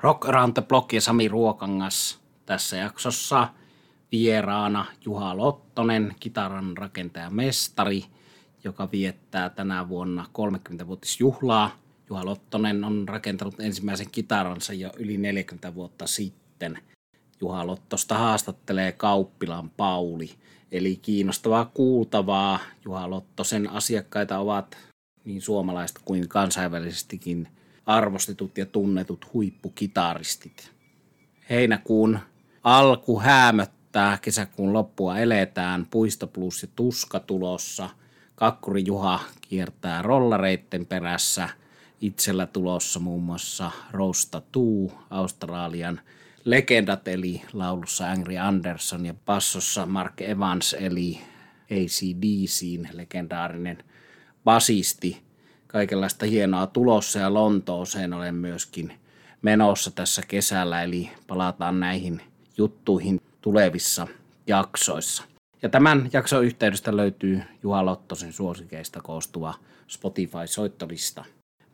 Rock Around the Block ja Sami Ruokangas tässä jaksossa vieraana Juha Lottonen, kitaran rakentaja mestari, joka viettää tänä vuonna 30-vuotisjuhlaa. Juha Lottonen on rakentanut ensimmäisen kitaransa jo yli 40 vuotta sitten. Juha Lottosta haastattelee Kauppilan Pauli. Eli kiinnostavaa kuultavaa. Juha Lottosen asiakkaita ovat niin suomalaiset kuin kansainvälisestikin arvostetut ja tunnetut huippukitaristit. Heinäkuun alku häämöttää, kesäkuun loppua eletään, Puisto Plus ja Tuska tulossa. Kakkuri Juha kiertää rollareitten perässä. Itsellä tulossa muun muassa Rosta Tuu, Australian legendat eli laulussa Angry Anderson ja passossa Mark Evans eli ACDCin legendaarinen basisti. Kaikenlaista hienoa tulossa ja Lontooseen olen myöskin menossa tässä kesällä, eli palataan näihin juttuihin tulevissa jaksoissa. Ja tämän jakson yhteydestä löytyy Juha Lottosen suosikeista koostuva Spotify-soittolista.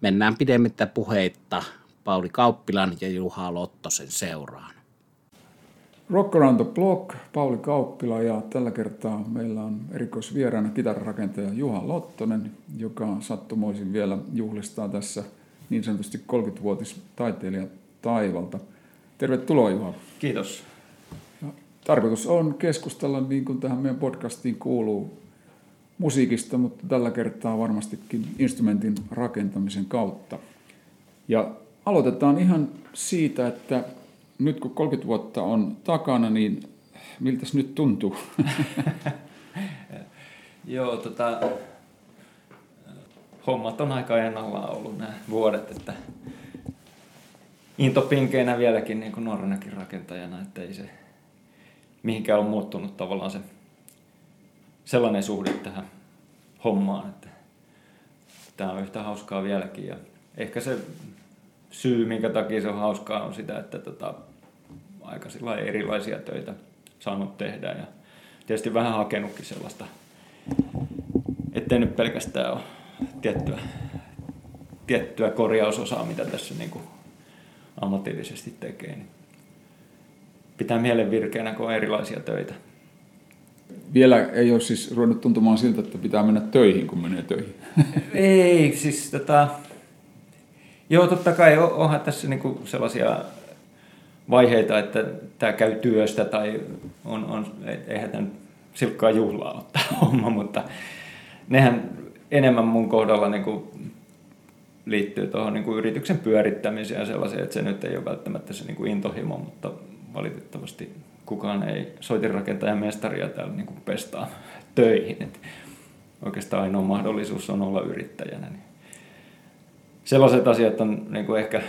Mennään pidemmittä puheitta Pauli Kauppilan ja Juha Lottosen seuraan. Rock Around the Block, Pauli Kauppila ja tällä kertaa meillä on erikoisvieraana kitararakentaja Juha Lottonen, joka sattumoisin vielä juhlistaa tässä niin sanotusti 30-vuotis taiteilija Taivalta. Tervetuloa Juha. Kiitos. Ja tarkoitus on keskustella niin kuin tähän meidän podcastiin kuuluu musiikista, mutta tällä kertaa varmastikin instrumentin rakentamisen kautta. Ja aloitetaan ihan siitä, että nyt kun 30 vuotta on takana, niin miltä nyt tuntuu? Joo, tota, hommat on aika ennallaan ollut nämä vuodet, että into pinkeinä vieläkin niin kuin nuorenakin rakentajana, että ei se mihinkään ole muuttunut tavallaan se sellainen suhde tähän hommaan, että tämä on yhtä hauskaa vieläkin ja ehkä se syy, minkä takia se on hauskaa, on sitä, että tota, aika erilaisia töitä saanut tehdä ja tietysti vähän hakenutkin sellaista, ettei nyt pelkästään ole tiettyä, tiettyä korjausosaa, mitä tässä niin kuin ammatillisesti tekee. Niin pitää mielen virkeänä, kun on erilaisia töitä. Vielä ei ole siis ruvennut tuntumaan siltä, että pitää mennä töihin, kun menee töihin. ei, siis tota, Joo, totta kai onhan tässä niinku sellaisia vaiheita, että tämä käy työstä tai on, on eihän tämän silkkaa juhlaa ottaa homma, mutta nehän enemmän mun kohdalla niinku liittyy tuohon niinku yrityksen pyörittämiseen ja sellaiseen, että se nyt ei ole välttämättä se niinku intohimo, mutta valitettavasti kukaan ei soitinrakentajan mestaria täällä niinku pestaa töihin. Et oikeastaan ainoa mahdollisuus on olla yrittäjänä. Niin sellaiset asiat on niin kuin ehkä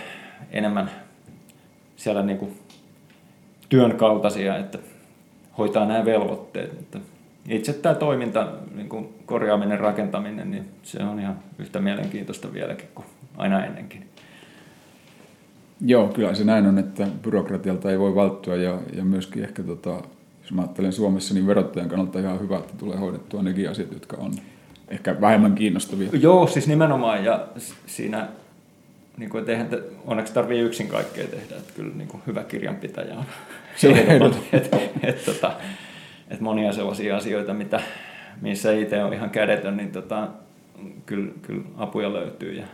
enemmän siellä niin kuin työn kaltaisia, että hoitaa nämä velvoitteet. Että itse tämä toiminta, niin kuin korjaaminen, rakentaminen, niin se on ihan yhtä mielenkiintoista vieläkin kuin aina ennenkin. Joo, kyllä se näin on, että byrokratialta ei voi välttyä ja, ja myöskin ehkä, tota, jos mä ajattelen Suomessa, niin verottajan kannalta ihan hyvä, että tulee hoidettua nekin asiat, jotka on ehkä vähemmän kiinnostavia. Joo, siis nimenomaan ja siinä niin kuin, eihän te, onneksi tarvii yksin kaikkea tehdä, että kyllä niin kuin, hyvä kirjanpitäjä on. Se on että, et, tota, et monia sellaisia asioita, mitä, missä itse on ihan kädetön, niin tota, kyllä, kyllä apuja löytyy ja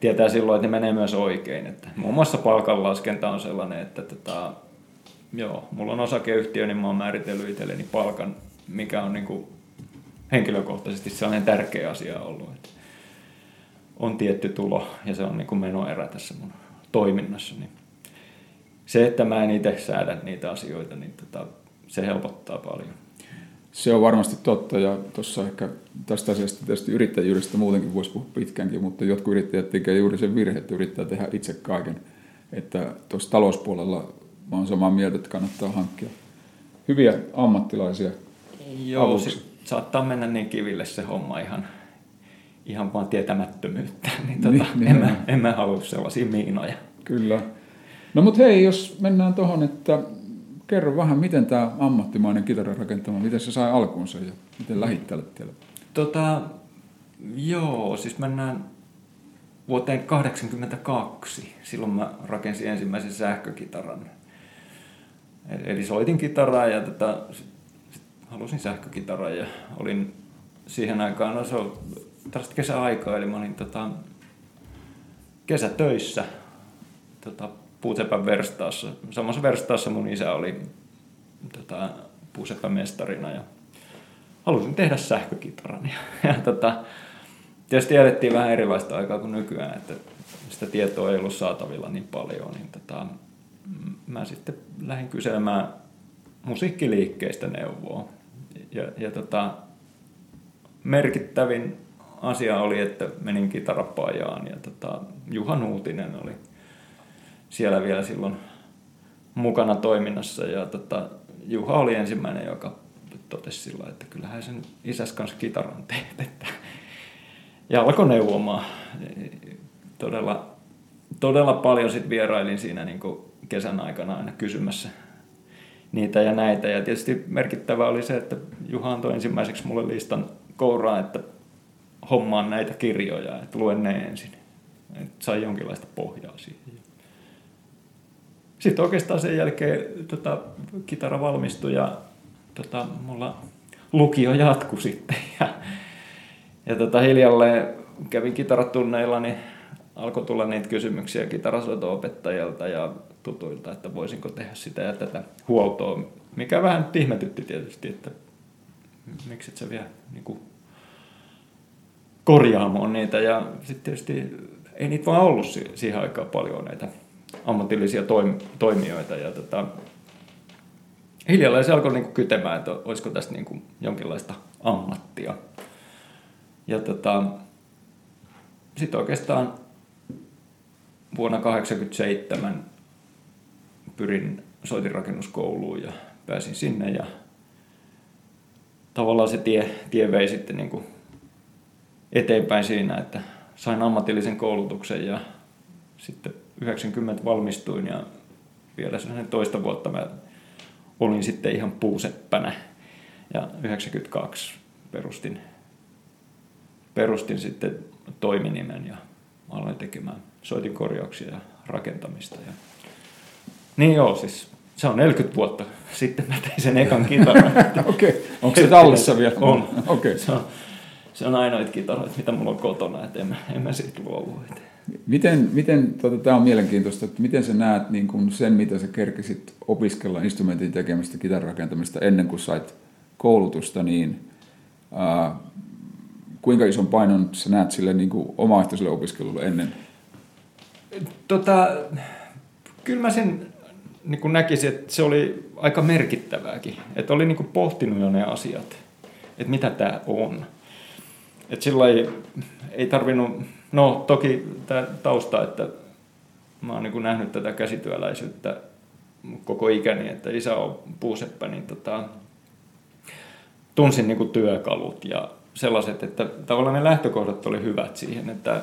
tietää silloin, että ne menee myös oikein. Että muun muassa palkanlaskenta on sellainen, että tota, joo, mulla on osakeyhtiö, niin mä oon määritellyt itselleni palkan, mikä on niin kuin, henkilökohtaisesti sellainen tärkeä asia ollut. Että on tietty tulo ja se on niin kuin menoerä tässä mun toiminnassa. Niin se, että mä en itse säädä niitä asioita, niin tota, se helpottaa paljon. Se on varmasti totta ja tuossa ehkä tästä asiasta tietysti yrittäjyydestä muutenkin voisi puhua pitkäänkin, mutta jotkut yrittäjät tekevät juuri sen virhe, että yrittää tehdä itse kaiken. Että tuossa talouspuolella mä olen samaa mieltä, että kannattaa hankkia hyviä ammattilaisia Joo, avuksi saattaa mennä niin kiville se homma ihan, ihan vaan tietämättömyyttä, niin, tota, niin, en, mä, en mä halua sellaisia miinoja. Kyllä. No mutta hei, jos mennään tuohon, että kerro vähän, miten tämä ammattimainen kitararakentama, miten se sai alkuunsa ja miten lähit tälle tielle? Tota, joo, siis mennään vuoteen 1982. Silloin mä rakensin ensimmäisen sähkökitaran. Eli soitin kitaraa ja tota, sit halusin sähkökitaraa ja olin siihen aikaan, no se on tällaista kesäaikaa, eli mä olin tota, kesätöissä tota, Puusepän verstaassa. Samassa verstaassa mun isä oli tota, Puusepän mestarina ja halusin tehdä sähkökitaran. Ja, ja tota, tietysti elettiin vähän erilaista aikaa kuin nykyään, että sitä tietoa ei ollut saatavilla niin paljon, niin tota, mä sitten lähdin kyselemään musiikkiliikkeistä neuvoa. Ja, ja tota, merkittävin asia oli, että menin kitarapajaan ja tota, Juha Nuutinen oli siellä vielä silloin mukana toiminnassa ja tota, Juha oli ensimmäinen, joka totesi sillä, että kyllähän sen isäs kanssa kitaran teet. Että ja alkoi neuvomaan. Todella, todella paljon sit vierailin siinä niin kesän aikana aina kysymässä niitä ja näitä. Ja tietysti merkittävä oli se, että Juha antoi ensimmäiseksi mulle listan kouraa, että hommaan näitä kirjoja, että luen ne ensin. Että sai jonkinlaista pohjaa siihen. Sitten oikeastaan sen jälkeen tota, kitara valmistui ja tota, mulla lukio jatkui sitten. Ja ja tota, hiljalleen kävin kitaratunneilla, niin alkoi tulla niitä kysymyksiä kitarasoito-opettajilta ja tutuilta, että voisinko tehdä sitä ja tätä huoltoa, mikä vähän ihmetytti tietysti, että miksi et sä vielä niin kuin, korjaamaan niitä. Ja sitten tietysti ei niitä vaan ollut siihen aikaan paljon näitä ammatillisia toimijoita. Ja tota, hiljalleen se alkoi niin kuin kytemään, että olisiko tästä niin kuin jonkinlaista ammattia. Ja tota, sitten oikeastaan vuonna 1987 pyrin soitinrakennuskouluun ja pääsin sinne ja tavallaan se tie, tie vei sitten niin kuin eteenpäin siinä, että sain ammatillisen koulutuksen ja sitten 90 valmistuin ja vielä sen toista vuotta mä olin sitten ihan puuseppänä ja 92 perustin perustin sitten toiminimen ja aloin tekemään soitinkorjauksia ja rakentamista. Ja... Niin joo, siis se on 40 vuotta sitten mä tein sen ekan kitaran. Okei, okay. onko se tallessa vielä? On. Okay. Se, on, se on ainoita kitaroita, mitä mulla on kotona, että en mä, en mä siitä luovu. Miten, miten tota, tämä on mielenkiintoista, että miten sä näet niin kun sen, mitä sä kerkisit opiskella instrumentin tekemistä, kitaran rakentamista ennen kuin sait koulutusta, niin ää, kuinka ison painon sä näet sille niin kuin omaehtoiselle opiskelulle ennen? Tota, kyllä mä sen niin kuin näkisin, että se oli aika merkittävääkin. Että oli niin kuin pohtinut jo ne asiat, että mitä tämä on. Että sillä ei, ei tarvinnut, no toki tämä tausta, että mä oon niin kuin nähnyt tätä käsityöläisyyttä koko ikäni, että isä on puuseppä, niin tota, tunsin niin kuin työkalut ja sellaiset, että tavallaan ne lähtökohdat oli hyvät siihen, että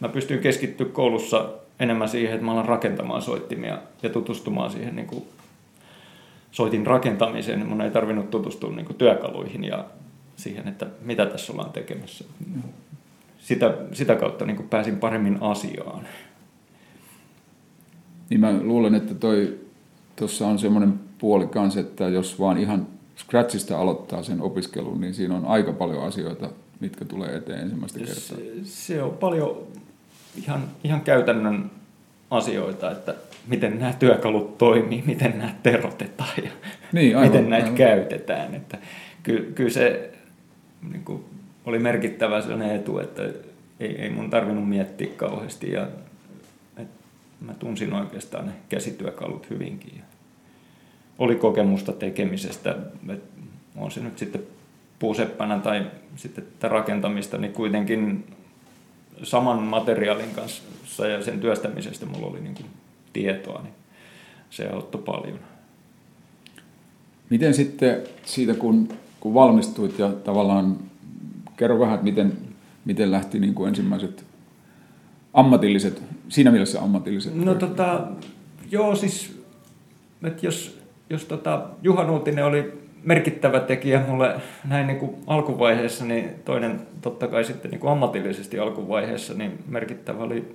mä pystyin keskittyä koulussa enemmän siihen, että mä alan rakentamaan soittimia ja tutustumaan siihen niin kuin soitin rakentamiseen. Mun ei tarvinnut tutustua niin kuin työkaluihin ja siihen, että mitä tässä ollaan tekemässä. Sitä, sitä kautta niin kuin pääsin paremmin asiaan. Niin mä luulen, että toi tuossa on semmoinen puoli kanssa, että jos vaan ihan Scratchista aloittaa sen opiskelun, niin siinä on aika paljon asioita, mitkä tulee eteen ensimmäistä kertaa. Se, se on paljon ihan, ihan käytännön asioita, että miten nämä työkalut toimii, miten nämä terotetaan ja niin, aivan, miten näitä aivan. käytetään. Että ky, kyllä se niin kuin, oli merkittävä sellainen etu, että ei, ei mun tarvinnut miettiä kauheasti ja että mä tunsin oikeastaan ne käsityökalut hyvinkin oli kokemusta tekemisestä, että on se nyt sitten puuseppänä tai sitten rakentamista, niin kuitenkin saman materiaalin kanssa ja sen työstämisestä mulla oli niin kuin tietoa, niin se auttoi paljon. Miten sitten siitä, kun, kun valmistuit ja tavallaan kerro vähän, että miten, miten lähti niin kuin ensimmäiset ammatilliset, siinä mielessä ammatilliset? No tota, joo siis, että jos jos tota, Juha Nuutinen oli merkittävä tekijä mulle näin niin kuin alkuvaiheessa, niin toinen totta kai sitten niin kuin ammatillisesti alkuvaiheessa, niin merkittävä oli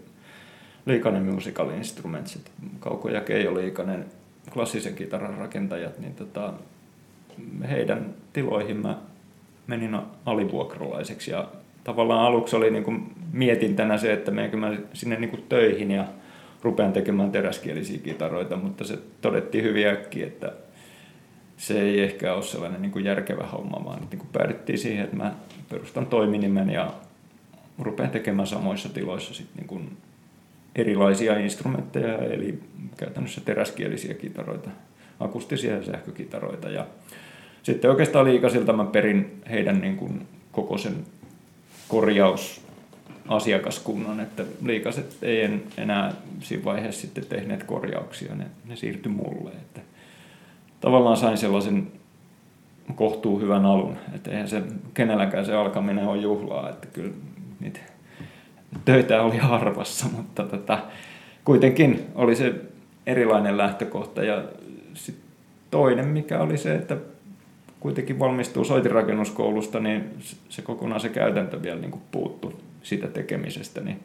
Liikanen Musical Instruments, Kauko ja Keijo Liikanen, klassisen kitaran rakentajat, niin tota, heidän tiloihin mä menin alivuokralaiseksi. Ja tavallaan aluksi oli niin kuin mietintänä se, että menenkö mä sinne niin kuin töihin ja rupean tekemään teräskielisiä kitaroita, mutta se todettiin hyvin äkkiä, että se ei ehkä ole sellainen niin kuin järkevä homma, vaan niin kuin päädyttiin siihen, että mä perustan toiminimen ja rupean tekemään samoissa tiloissa sit niin kuin erilaisia instrumentteja, eli käytännössä teräskielisiä kitaroita, akustisia ja sähkökitaroita. Ja sitten oikeastaan liikasilta mä perin heidän niin kuin koko sen korjaus asiakaskunnan, että liikaset ei enää siinä vaiheessa sitten tehneet korjauksia, ne, ne siirtyi mulle. Että tavallaan sain sellaisen kohtuu hyvän alun, että eihän se kenelläkään se alkaminen ole juhlaa, että kyllä niitä töitä oli harvassa, mutta tota, kuitenkin oli se erilainen lähtökohta. Ja sit toinen mikä oli se, että kuitenkin valmistuu soitirakennuskoulusta, niin se kokonaan se käytäntö vielä niin puuttu siitä tekemisestä, niin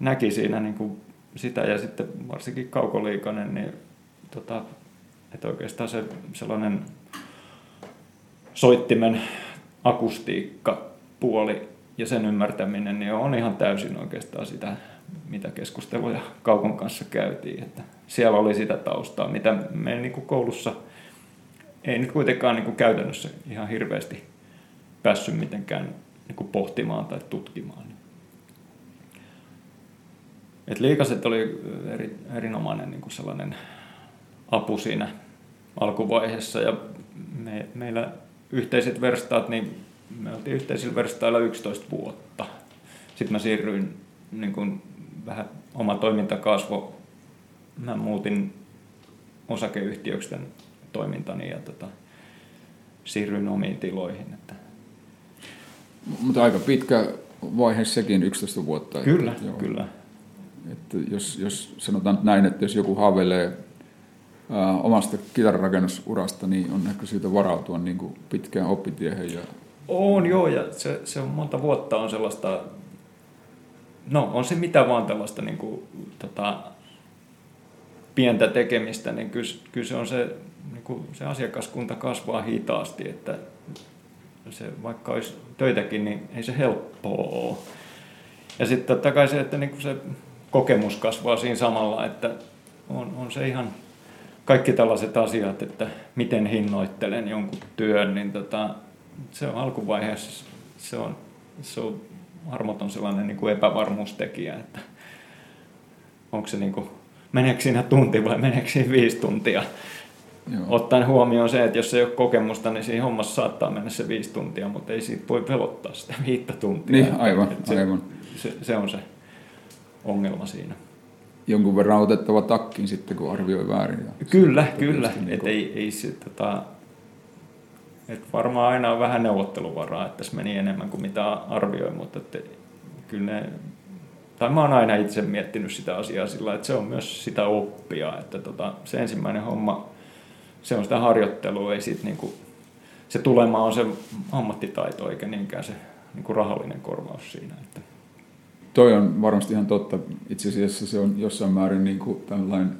näki siinä niin sitä. Ja sitten varsinkin kaukoliikainen, niin tota, että oikeastaan se sellainen soittimen akustiikka puoli ja sen ymmärtäminen niin on ihan täysin oikeastaan sitä, mitä keskusteluja Kaukon kanssa käytiin. Että siellä oli sitä taustaa, mitä me niin kuin koulussa ei nyt kuitenkaan niin kuin käytännössä ihan hirveästi päässyt mitenkään niin kuin pohtimaan tai tutkimaan. Et liikaset oli eri, erinomainen niin kuin sellainen apu siinä alkuvaiheessa ja me, meillä yhteiset verstaat, niin me oltiin yhteisillä verstailla 11 vuotta. Sitten mä siirryin niin kuin vähän oma toiminta kasvo. Mä muutin osakeyhtiöksi toimintani ja tota, siirryin omiin tiloihin. Että. Mutta aika pitkä vaihe sekin, 11 vuotta. Kyllä, että, joo. kyllä. Että jos, jos sanotaan näin, että jos joku haaveilee omasta kitarakennusurasta, niin on ehkä syytä varautua niin kuin pitkään oppitiehen. Ja... On joo, ja se, se on monta vuotta on sellaista, no on se mitä vaan tällaista niin kuin, tota, pientä tekemistä, niin kyllä, kyllä se on se, niin kuin se asiakaskunta kasvaa hitaasti, että se, vaikka olisi töitäkin, niin ei se helppoa ole. Ja sitten totta kai se, että niin kuin se kokemus kasvaa siinä samalla, että on, on se ihan kaikki tällaiset asiat, että miten hinnoittelen jonkun työn, niin tota, se on alkuvaiheessa se on, se on armoton sellainen niin kuin epävarmuustekijä, että onko se niin kuin, meneekö siinä tunti vai meneekö siinä viisi tuntia. Joo. Ottaen huomioon se, että jos ei ole kokemusta, niin siinä hommassa saattaa mennä se viisi tuntia, mutta ei siitä voi pelottaa sitä viittä tuntia. Niin, aivan, se, aivan. Se, se on se ongelma siinä jonkun verran otettava takkiin sitten, kun arvioi väärin. Ja kyllä, kyllä. Niin kuin... Et ei, ei se, tota, et varmaan aina on vähän neuvotteluvaraa, että tässä meni enemmän kuin mitä arvioi, mutta että kyllä ne, tai mä oon aina itse miettinyt sitä asiaa sillä, että se on myös sitä oppia, että tota, se ensimmäinen homma, se on sitä harjoittelua, ei sit niinku, se tulema on se ammattitaito eikä niinkään se niinku rahallinen korvaus siinä. Että toi on varmasti ihan totta. Itse asiassa se on jossain määrin niin kuin tällainen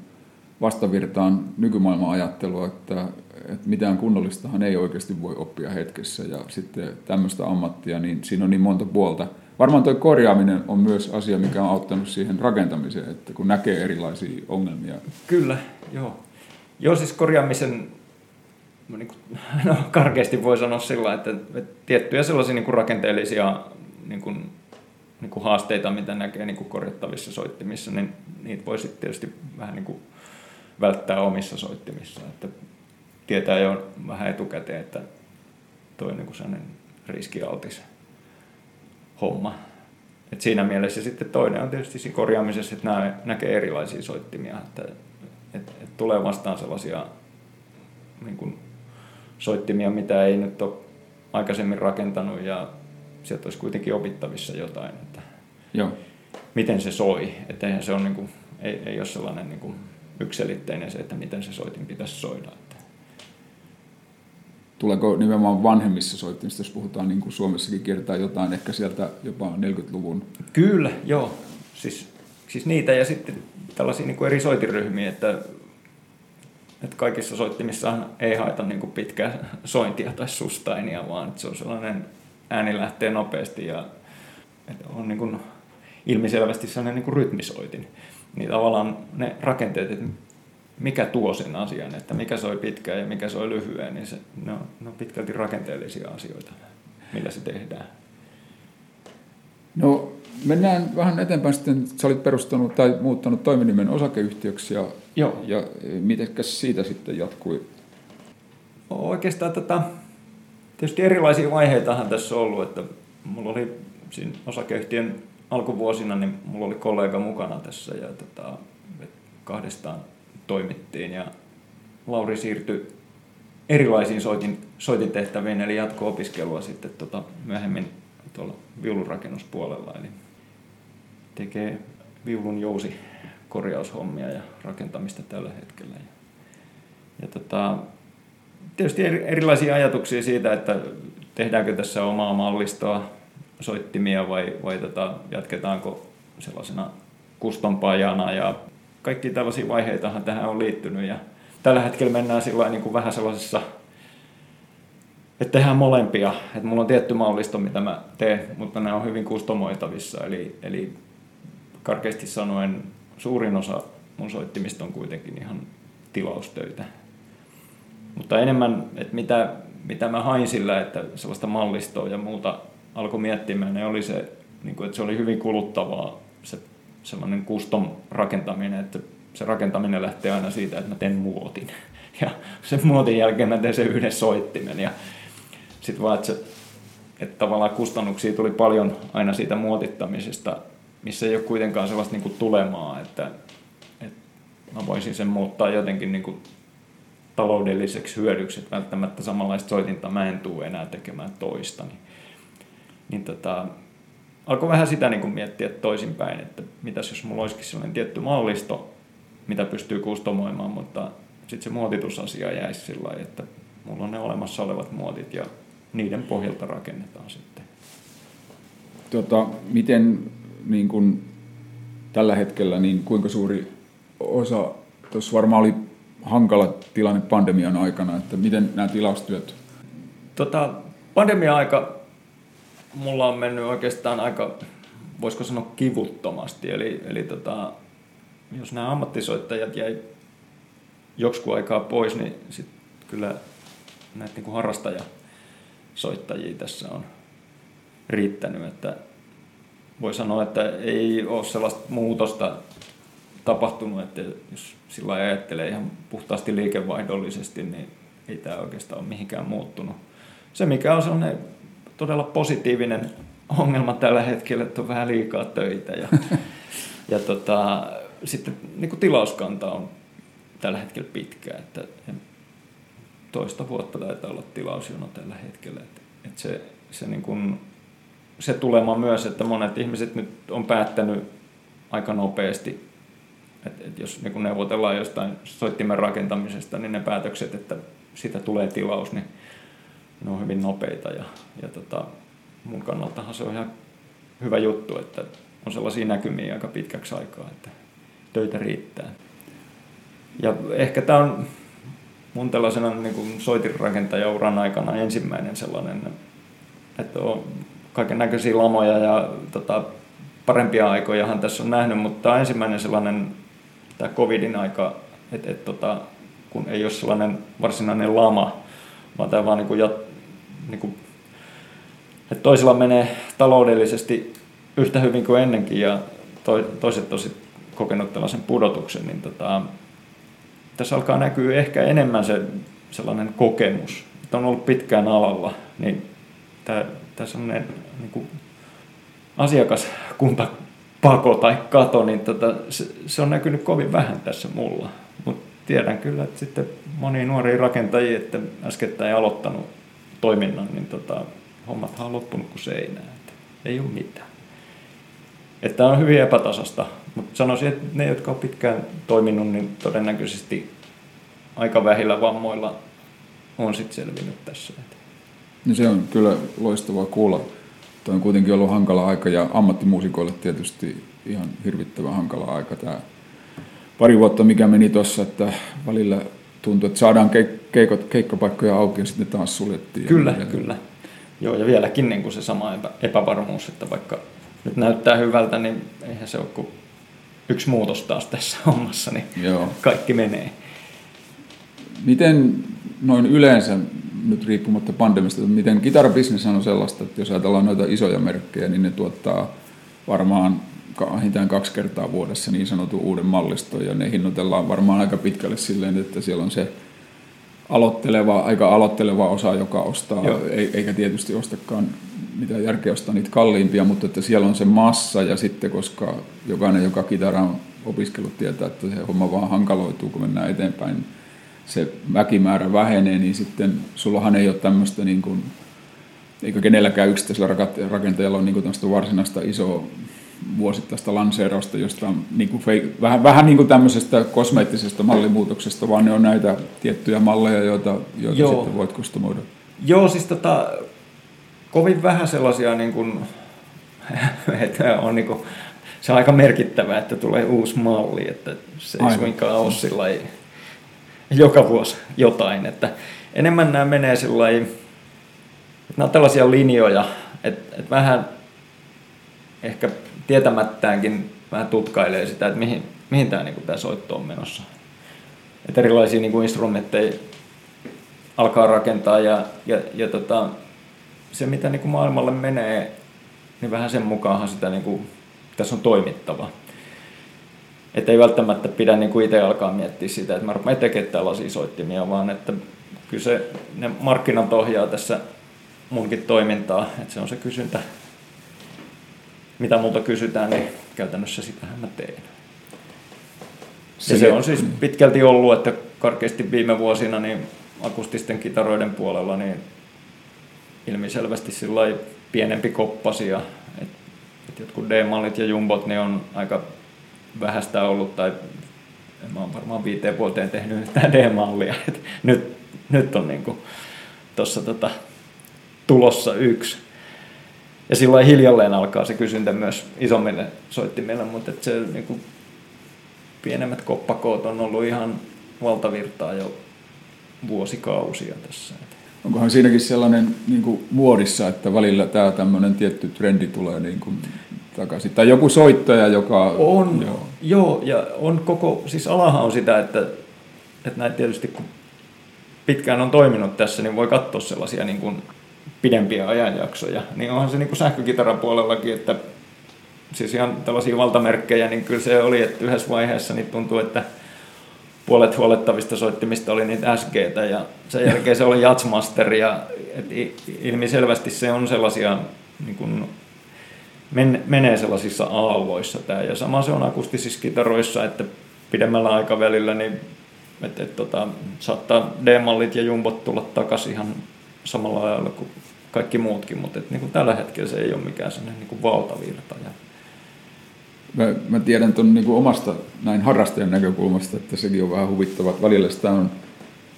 vastavirtaan nykymaailman ajattelua, että, että mitään kunnollistahan ei oikeasti voi oppia hetkessä. Ja sitten tämmöistä ammattia, niin siinä on niin monta puolta. Varmaan tuo korjaaminen on myös asia, mikä on auttanut siihen rakentamiseen, että kun näkee erilaisia ongelmia. Kyllä, joo. Joo, siis korjaamisen, niin kuin, no karkeasti voi sanoa sillä, että, että tiettyjä sellaisia niin kuin rakenteellisia niin kuin niin kuin haasteita, mitä näkee niin kuin korjattavissa soittimissa, niin niitä voi sitten tietysti vähän niin kuin välttää omissa soittimissa. Että tietää jo vähän etukäteen, että toi on niin sellainen riskialtis homma. Et siinä mielessä sitten toinen on tietysti siinä korjaamisessa, että näkee erilaisia soittimia, että et, et tulee vastaan sellaisia niin kuin soittimia, mitä ei nyt ole aikaisemmin rakentanut ja sieltä olisi kuitenkin opittavissa jotain, että Joo. miten se soi. Että eihän se on niin kuin, ei, ei ole sellainen niin kuin ykselitteinen se, että miten se soitin pitäisi soida. Että tuleeko nimenomaan vanhemmissa soittimissa, jos puhutaan niin kuin Suomessakin kiertää jotain, ehkä sieltä jopa 40-luvun? Kyllä, joo. Siis, siis niitä ja sitten tällaisia niin kuin eri soitiryhmiä, että, että kaikissa soittimissa ei haeta niin kuin pitkää sointia tai sustainia, vaan se on sellainen ääni lähtee nopeasti ja että on niin kuin ilmiselvästi sellainen niin kuin rytmisoitin. Niin tavallaan ne rakenteet, että mikä tuo sen asian, että mikä soi pitkään ja mikä soi lyhyen, niin se, ne, on, ne on pitkälti rakenteellisia asioita, millä se tehdään. No mennään vähän eteenpäin sitten. Sä olit perustanut tai muuttanut toiminimen osakeyhtiöksi ja, Joo. ja mitenkäs siitä sitten jatkui? Oikeastaan tätä, tietysti erilaisia vaiheitahan tässä on ollut, että mulla oli siinä osakeyhtiön alkuvuosina, niin mulla oli kollega mukana tässä ja tota, kahdestaan toimittiin ja Lauri siirtyi erilaisiin soitin, soitintehtäviin, eli jatko-opiskelua sitten tota, myöhemmin tuolla viulunrakennuspuolella, eli tekee viulun jousi korjaushommia ja rakentamista tällä hetkellä. Ja, ja tota, tietysti erilaisia ajatuksia siitä, että tehdäänkö tässä omaa mallistoa, soittimia vai, vai tota, jatketaanko sellaisena kustompajana ja kaikki tällaisia vaiheitahan tähän on liittynyt ja tällä hetkellä mennään sillä niin kuin vähän sellaisessa, että tehdään molempia. Että mulla on tietty mallisto, mitä mä teen, mutta ne on hyvin kustomoitavissa. Eli, eli karkeasti sanoen suurin osa mun soittimista on kuitenkin ihan tilaustöitä. Mutta enemmän, että mitä, mitä mä hain sillä, että sellaista mallistoa ja muuta alkoi miettimään, niin oli se, niin kuin, että se oli hyvin kuluttavaa se sellainen custom rakentaminen, että se rakentaminen lähtee aina siitä, että mä teen muotin. Ja sen muotin jälkeen mä teen sen yhden soittimen. Ja sitten vaan, että, se, että tavallaan kustannuksia tuli paljon aina siitä muotittamisesta, missä ei ole kuitenkaan sellaista niin kuin tulemaa, että, että mä voisin sen muuttaa jotenkin niin kuin taloudelliseksi hyödyksi, että välttämättä samanlaista soitinta mä en tule enää tekemään toista. Niin, niin tota, alkoi vähän sitä niin kuin miettiä toisinpäin, että mitäs jos mulla olisikin sellainen tietty mallisto, mitä pystyy kustomoimaan, mutta sitten se muotitusasia jäisi sillä lailla, että mulla on ne olemassa olevat muotit ja niiden pohjalta rakennetaan sitten. Tota, miten niin kun, tällä hetkellä, niin kuinka suuri osa, tuossa varmaan oli hankala tilanne pandemian aikana, että miten nämä tilaustyöt? Tota, pandemia-aika mulla on mennyt oikeastaan aika, voisiko sanoa kivuttomasti. Eli, eli tota, jos nämä ammattisoittajat jäi joksikin aikaa pois, niin sit kyllä näitä niin harrastajasoittajia tässä on riittänyt. Että voi sanoa, että ei ole sellaista muutosta tapahtunut, että jos sillä ajattelee ihan puhtaasti liikevaihdollisesti, niin ei tämä oikeastaan ole mihinkään muuttunut. Se, mikä on sellainen todella positiivinen ongelma tällä hetkellä, että on vähän liikaa töitä. Ja, ja tota, sitten niin kuin tilauskanta on tällä hetkellä pitkä, että toista vuotta taitaa olla tilausjono tällä hetkellä. Että, että se, se, niin kuin, se tulema myös, että monet ihmiset nyt on päättänyt aika nopeasti, että, että jos niin neuvotellaan jostain soittimen rakentamisesta, niin ne päätökset, että sitä tulee tilaus, niin ne on hyvin nopeita ja, ja tota, mun kannaltahan se on ihan hyvä juttu, että on sellaisia näkymiä aika pitkäksi aikaa, että töitä riittää. Ja ehkä tämä on mun tällaisena niin kuin uran aikana ensimmäinen sellainen, että on kaiken näköisiä lamoja ja tota, parempia aikojahan tässä on nähnyt, mutta tämä on ensimmäinen sellainen tämä covidin aika, että, että tota, kun ei ole sellainen varsinainen lama, vaan tämä vaan niin kuin jat, niin kuin, että toisilla menee taloudellisesti yhtä hyvin kuin ennenkin ja toiset tosi kokenut tällaisen pudotuksen, niin tota, tässä alkaa näkyä ehkä enemmän se sellainen kokemus, että on ollut pitkään alalla, niin tämä sellainen niin kuin asiakaskuntapako tai kato, niin tota, se, se on näkynyt kovin vähän tässä mulla. Mutta tiedän kyllä, että sitten moni nuoria rakentajia, että äskettäin aloittanut toiminnan, niin tota, hommathan on loppunut kuin seinään. Että ei ole mitään. Että on hyvin epätasasta, mutta sanoisin, että ne, jotka on pitkään toiminut, niin todennäköisesti aika vähillä vammoilla on sitten selvinnyt tässä. No se on kyllä loistavaa kuulla. Tuo on kuitenkin ollut hankala aika ja ammattimuusikoille tietysti ihan hirvittävän hankala aika tämä pari vuotta, mikä meni tuossa, että välillä tuntui, että saadaan keikot, keikkapaikkoja auki ja sitten taas suljettiin. Kyllä, ja kyllä. Joo, ja vieläkin niin kuin se sama epä, epävarmuus, että vaikka nyt näyttää hyvältä, niin eihän se ole kuin yksi muutos taas tässä hommassa, niin Joo. kaikki menee. Miten noin yleensä, nyt riippumatta pandemista, miten kitarabisnes on sellaista, että jos ajatellaan noita isoja merkkejä, niin ne tuottaa varmaan vähintään kaksi kertaa vuodessa niin sanotun uuden malliston, ja ne hinnoitellaan varmaan aika pitkälle silleen, että siellä on se aloitteleva, aika aloitteleva osa, joka ostaa, Joo. eikä tietysti ostakaan mitään järkeä ostaa niitä kalliimpia, mutta että siellä on se massa ja sitten koska jokainen, joka kitara on opiskellut, tietää, että se homma vaan hankaloituu, kun mennään eteenpäin, se väkimäärä vähenee, niin sitten sullahan ei ole tämmöistä niin kuin, eikä kenelläkään yksittäisellä rakentajalla ole niin kuin varsinaista isoa vuosittaista lanseerausta, josta on niin kuin fake, vähän, vähän niin kuin tämmöisestä kosmeettisesta mallimuutoksesta, vaan ne on näitä tiettyjä malleja, joita, joita Joo. sitten voit kustomoida. Joo, siis tota, kovin vähän sellaisia, niin kuin, että on niin kuin, se on aika merkittävää, että tulee uusi malli, että se ei Aivan. suinkaan ole sillä joka vuosi jotain, että enemmän nämä menee sillä nämä on tällaisia linjoja, että, että vähän ehkä tietämättäänkin vähän tutkailee sitä, että mihin, mihin tämä, niin kuin, tämä soitto on menossa. Että erilaisia niin kuin instrumentteja alkaa rakentaa ja, ja, ja tota, se, mitä niin kuin maailmalle menee, niin vähän sen mukaanhan sitä niin kuin, tässä on toimittava. Että ei välttämättä pidä niin kuin itse alkaa miettiä sitä, että mä rupean tekemään tällaisia soittimia, vaan että kyllä se, ne markkinat ohjaa tässä munkin toimintaa, että se on se kysyntä, mitä multa kysytään, niin käytännössä sitähän mä teen. Se, se on siis pitkälti ollut, että karkeasti viime vuosina niin akustisten kitaroiden puolella niin ilmiselvästi sillä pienempi koppasia. Et, et jotkut D-mallit ja jumbot niin on aika vähäistä ollut, tai en mä oon varmaan viiteen vuoteen tehnyt yhtään D-mallia. Et nyt, nyt on niinku tuossa tota, tulossa yksi. Ja silloin hiljalleen alkaa se kysyntä myös isommille soittimille, mutta et se niinku, pienemmät koppakoot on ollut ihan valtavirtaa jo vuosikausia tässä. Onkohan siinäkin sellainen niin kuin muodissa, että välillä tämä tämmöinen tietty trendi tulee niin kuin takaisin? Tai joku soittaja, joka... On, joo. joo, ja on koko, siis alahan on sitä, että, että näin tietysti kun pitkään on toiminut tässä, niin voi katsoa sellaisia niin kuin pidempiä ajanjaksoja. Niin onhan se niin kuin sähkökitaran puolellakin, että siis ihan tällaisia valtamerkkejä, niin kyllä se oli, että yhdessä vaiheessa niin tuntuu, että puolet huolettavista soittimista oli niitä sg ja sen jälkeen se oli Jazzmaster ja ilmiselvästi se on sellaisia niin kuin, men, menee sellaisissa aalloissa tämä ja sama se on akustisissa kitaroissa, että pidemmällä aikavälillä niin et, et, tota, saattaa D-mallit ja jumbot tulla takaisin ihan samalla lailla kuin kaikki muutkin, mutta et, niin kuin tällä hetkellä se ei ole mikään sellainen niin kuin valtavirta. Ja Mä, mä tiedän tuon niin omasta näin harrastajan näkökulmasta, että sekin on vähän huvittava. Välillä sitä on,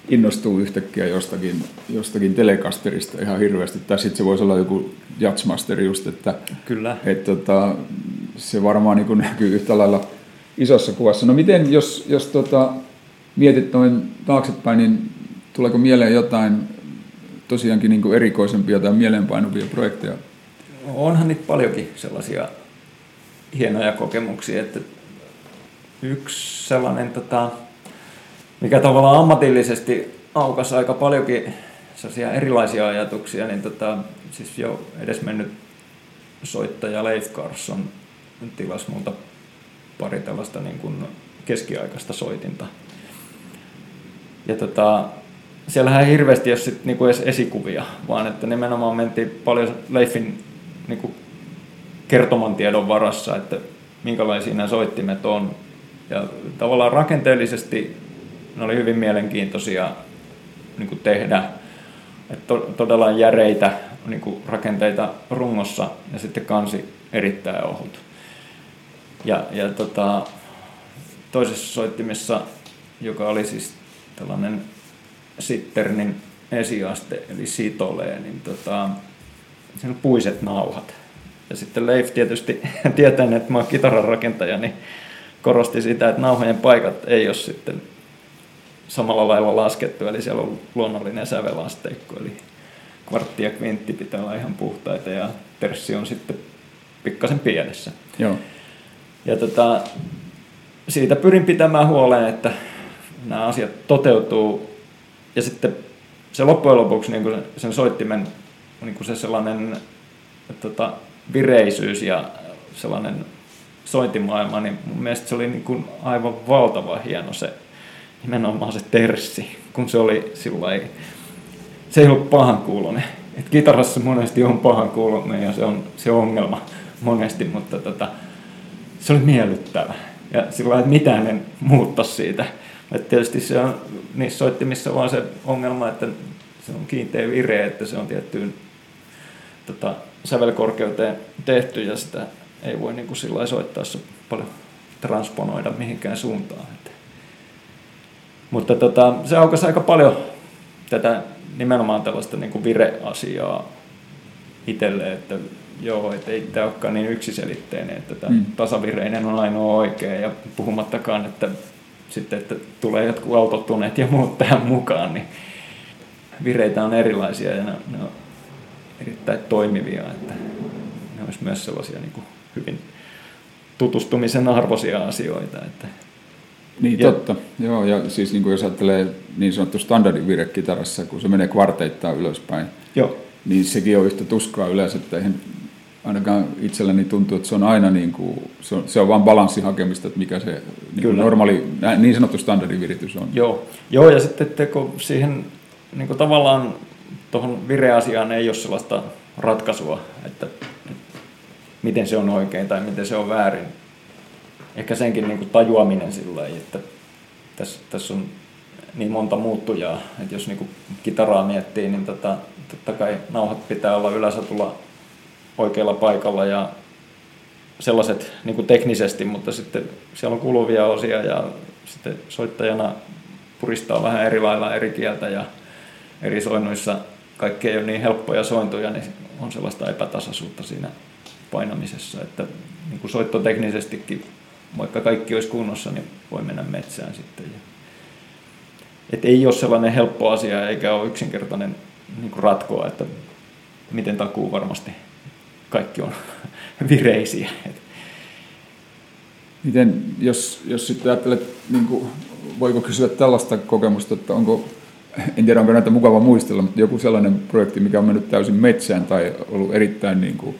innostuu yhtäkkiä jostakin, jostakin telekasterista ihan hirveästi. Tai sitten se voisi olla joku Jazzmaster just, että Kyllä. Et, tota, se varmaan niin näkyy yhtä lailla isossa kuvassa. No miten, jos, jos tota, mietit noin taaksepäin, niin tuleeko mieleen jotain tosiaankin niin erikoisempia tai mieleenpainuvia projekteja? Onhan niitä paljonkin sellaisia hienoja kokemuksia. Että yksi sellainen, tota, mikä tavallaan ammatillisesti aukasi aika paljonkin erilaisia ajatuksia, niin tota, siis jo edes mennyt soittaja Leif Carson tilasi multa pari tällaista niin kuin keskiaikaista soitinta. Ja tota, siellähän ei hirveästi ole sit niinku edes esikuvia, vaan että nimenomaan mentiin paljon Leifin niinku kertoman tiedon varassa, että minkälaisia nämä soittimet on. Ja tavallaan rakenteellisesti ne oli hyvin mielenkiintoisia niin kuin tehdä. Että to, todella järeitä niin kuin rakenteita rungossa ja sitten kansi erittäin ohut. Ja, ja tota, toisessa soittimessa, joka oli siis tällainen sitter, niin esiaste, eli sitolee, niin tota, siinä on puiset nauhat. Ja sitten Leif tietysti tietäen, että mä oon kitaran rakentaja, niin korosti sitä, että nauhojen paikat ei ole sitten samalla lailla laskettu, eli siellä on luonnollinen sävelasteikko, eli kvartti ja kvintti pitää olla ihan puhtaita ja terssi on sitten pikkasen pienessä. Joo. Ja tota, siitä pyrin pitämään huolen, että nämä asiat toteutuu. Ja sitten se loppujen lopuksi niin kuin sen soittimen niin se sellainen tota, vireisyys ja sellainen sointimaailma, niin mun mielestä se oli niin kuin aivan valtava hieno se nimenomaan se terssi, kun se oli sillä se ei ollut pahan kuulonen. Et kitarassa monesti on pahan kuulonen ja se on se ongelma monesti, mutta tota, se oli miellyttävä. Ja sillä että mitään en muutta siitä. Et tietysti se on niissä soittimissa vaan se ongelma, että se on kiinteä vire, että se on tiettyyn tota, sävelkorkeuteen tehty ja sitä ei voi niin kuin sillä soittaa paljon transponoida mihinkään suuntaan. Että. Mutta tota, se aukasi aika paljon tätä nimenomaan tällaista niin kuin vire-asiaa itselle, että joo, että ei tämä olekaan niin yksiselitteinen, että tämä mm. tasavireinen on ainoa oikea ja puhumattakaan, että sitten, että tulee jotkut autotuneet ja muut tähän mukaan, niin vireitä on erilaisia ja ne, ne on erittäin toimivia, että ne olisi myös sellaisia niin kuin hyvin tutustumisen arvoisia asioita. Että niin, ja, totta. Joo, ja siis niin kuin jos ajattelee niin sanottu standardivire kitarassa, kun se menee kvarteittain ylöspäin, Joo. niin sekin on yhtä tuskaa yleensä, että eihän ainakaan itselläni tuntuu, että se on aina niin kuin, se on, se on vain balanssin hakemista, että mikä se niin kuin normaali, niin sanottu standardiviritys on. Joo, Joo ja sitten että kun siihen niin kuin tavallaan tuohon vireasiaan ei ole sellaista ratkaisua, että, että miten se on oikein tai miten se on väärin. Ehkä senkin niin kuin tajuaminen sillä että tässä, tässä on niin monta muuttujaa, että jos niin kuin kitaraa miettii, niin tota, totta kai nauhat pitää olla yläsatulla oikealla paikalla ja sellaiset niin kuin teknisesti, mutta sitten siellä on kuluvia osia ja sitten soittajana puristaa vähän eri lailla eri kieltä ja eri soinnuissa kaikki ei ole niin helppoja sointuja, niin on sellaista epätasaisuutta siinä painamisessa, että niin kuin soittoteknisestikin, vaikka kaikki olisi kunnossa, niin voi mennä metsään sitten. Et ei ole sellainen helppo asia eikä ole yksinkertainen niin kuin ratkoa, että miten takuu varmasti kaikki on vireisiä. Miten, jos, jos sitten ajattelet, niin kuin, voiko kysyä tällaista kokemusta, että onko, en tiedä onko näitä mukava muistella, mutta joku sellainen projekti, mikä on mennyt täysin metsään tai ollut erittäin niin kuin,